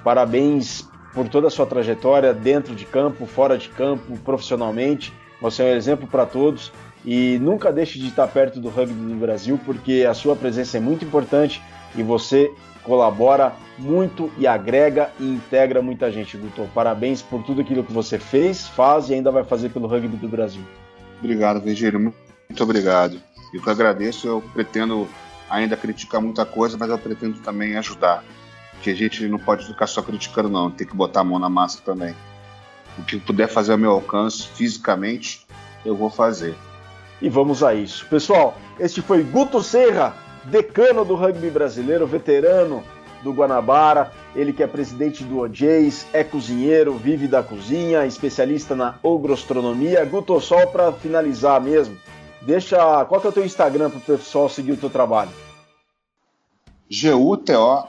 Parabéns por toda a sua trajetória dentro de campo, fora de campo, profissionalmente. Você é um exemplo para todos e nunca deixe de estar perto do rugby do Brasil, porque a sua presença é muito importante e você colabora muito e agrega e integra muita gente, Guto. Parabéns por tudo aquilo que você fez, faz e ainda vai fazer pelo rugby do Brasil. Obrigado, Virgílio. Muito obrigado. Eu que agradeço, eu pretendo ainda criticar muita coisa, mas eu pretendo também ajudar. Que a gente não pode ficar só criticando, não, tem que botar a mão na massa também. O que puder fazer ao meu alcance fisicamente, eu vou fazer. E vamos a isso. Pessoal, este foi Guto Serra, decano do rugby brasileiro, veterano do Guanabara, ele que é presidente do OJs, é cozinheiro, vive da cozinha, especialista na ogrostronomia. Guto, só para finalizar mesmo, Deixa. Qual que é o teu Instagram para o pessoal seguir o teu trabalho? G-U-T-O-S-E-N-R-A.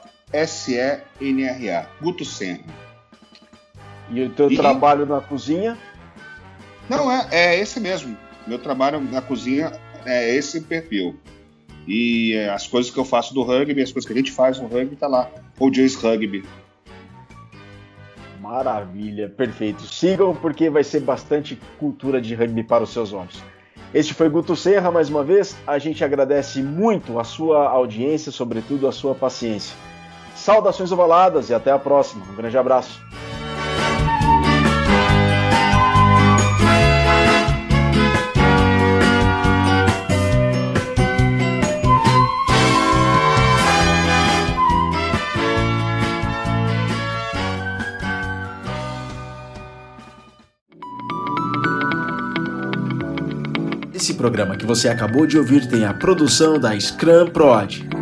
Guto Senra. E o teu e... trabalho na cozinha? Não, é, é esse mesmo. Meu trabalho na cozinha é esse perfil. E é, as coisas que eu faço do rugby, as coisas que a gente faz no rugby, tá lá. O Jays Rugby. Maravilha, perfeito. Sigam porque vai ser bastante cultura de rugby para os seus olhos. Este foi Guto Serra mais uma vez. A gente agradece muito a sua audiência, sobretudo a sua paciência. Saudações ovaladas e até a próxima. Um grande abraço. Esse programa que você acabou de ouvir tem a produção da Scrum Prod.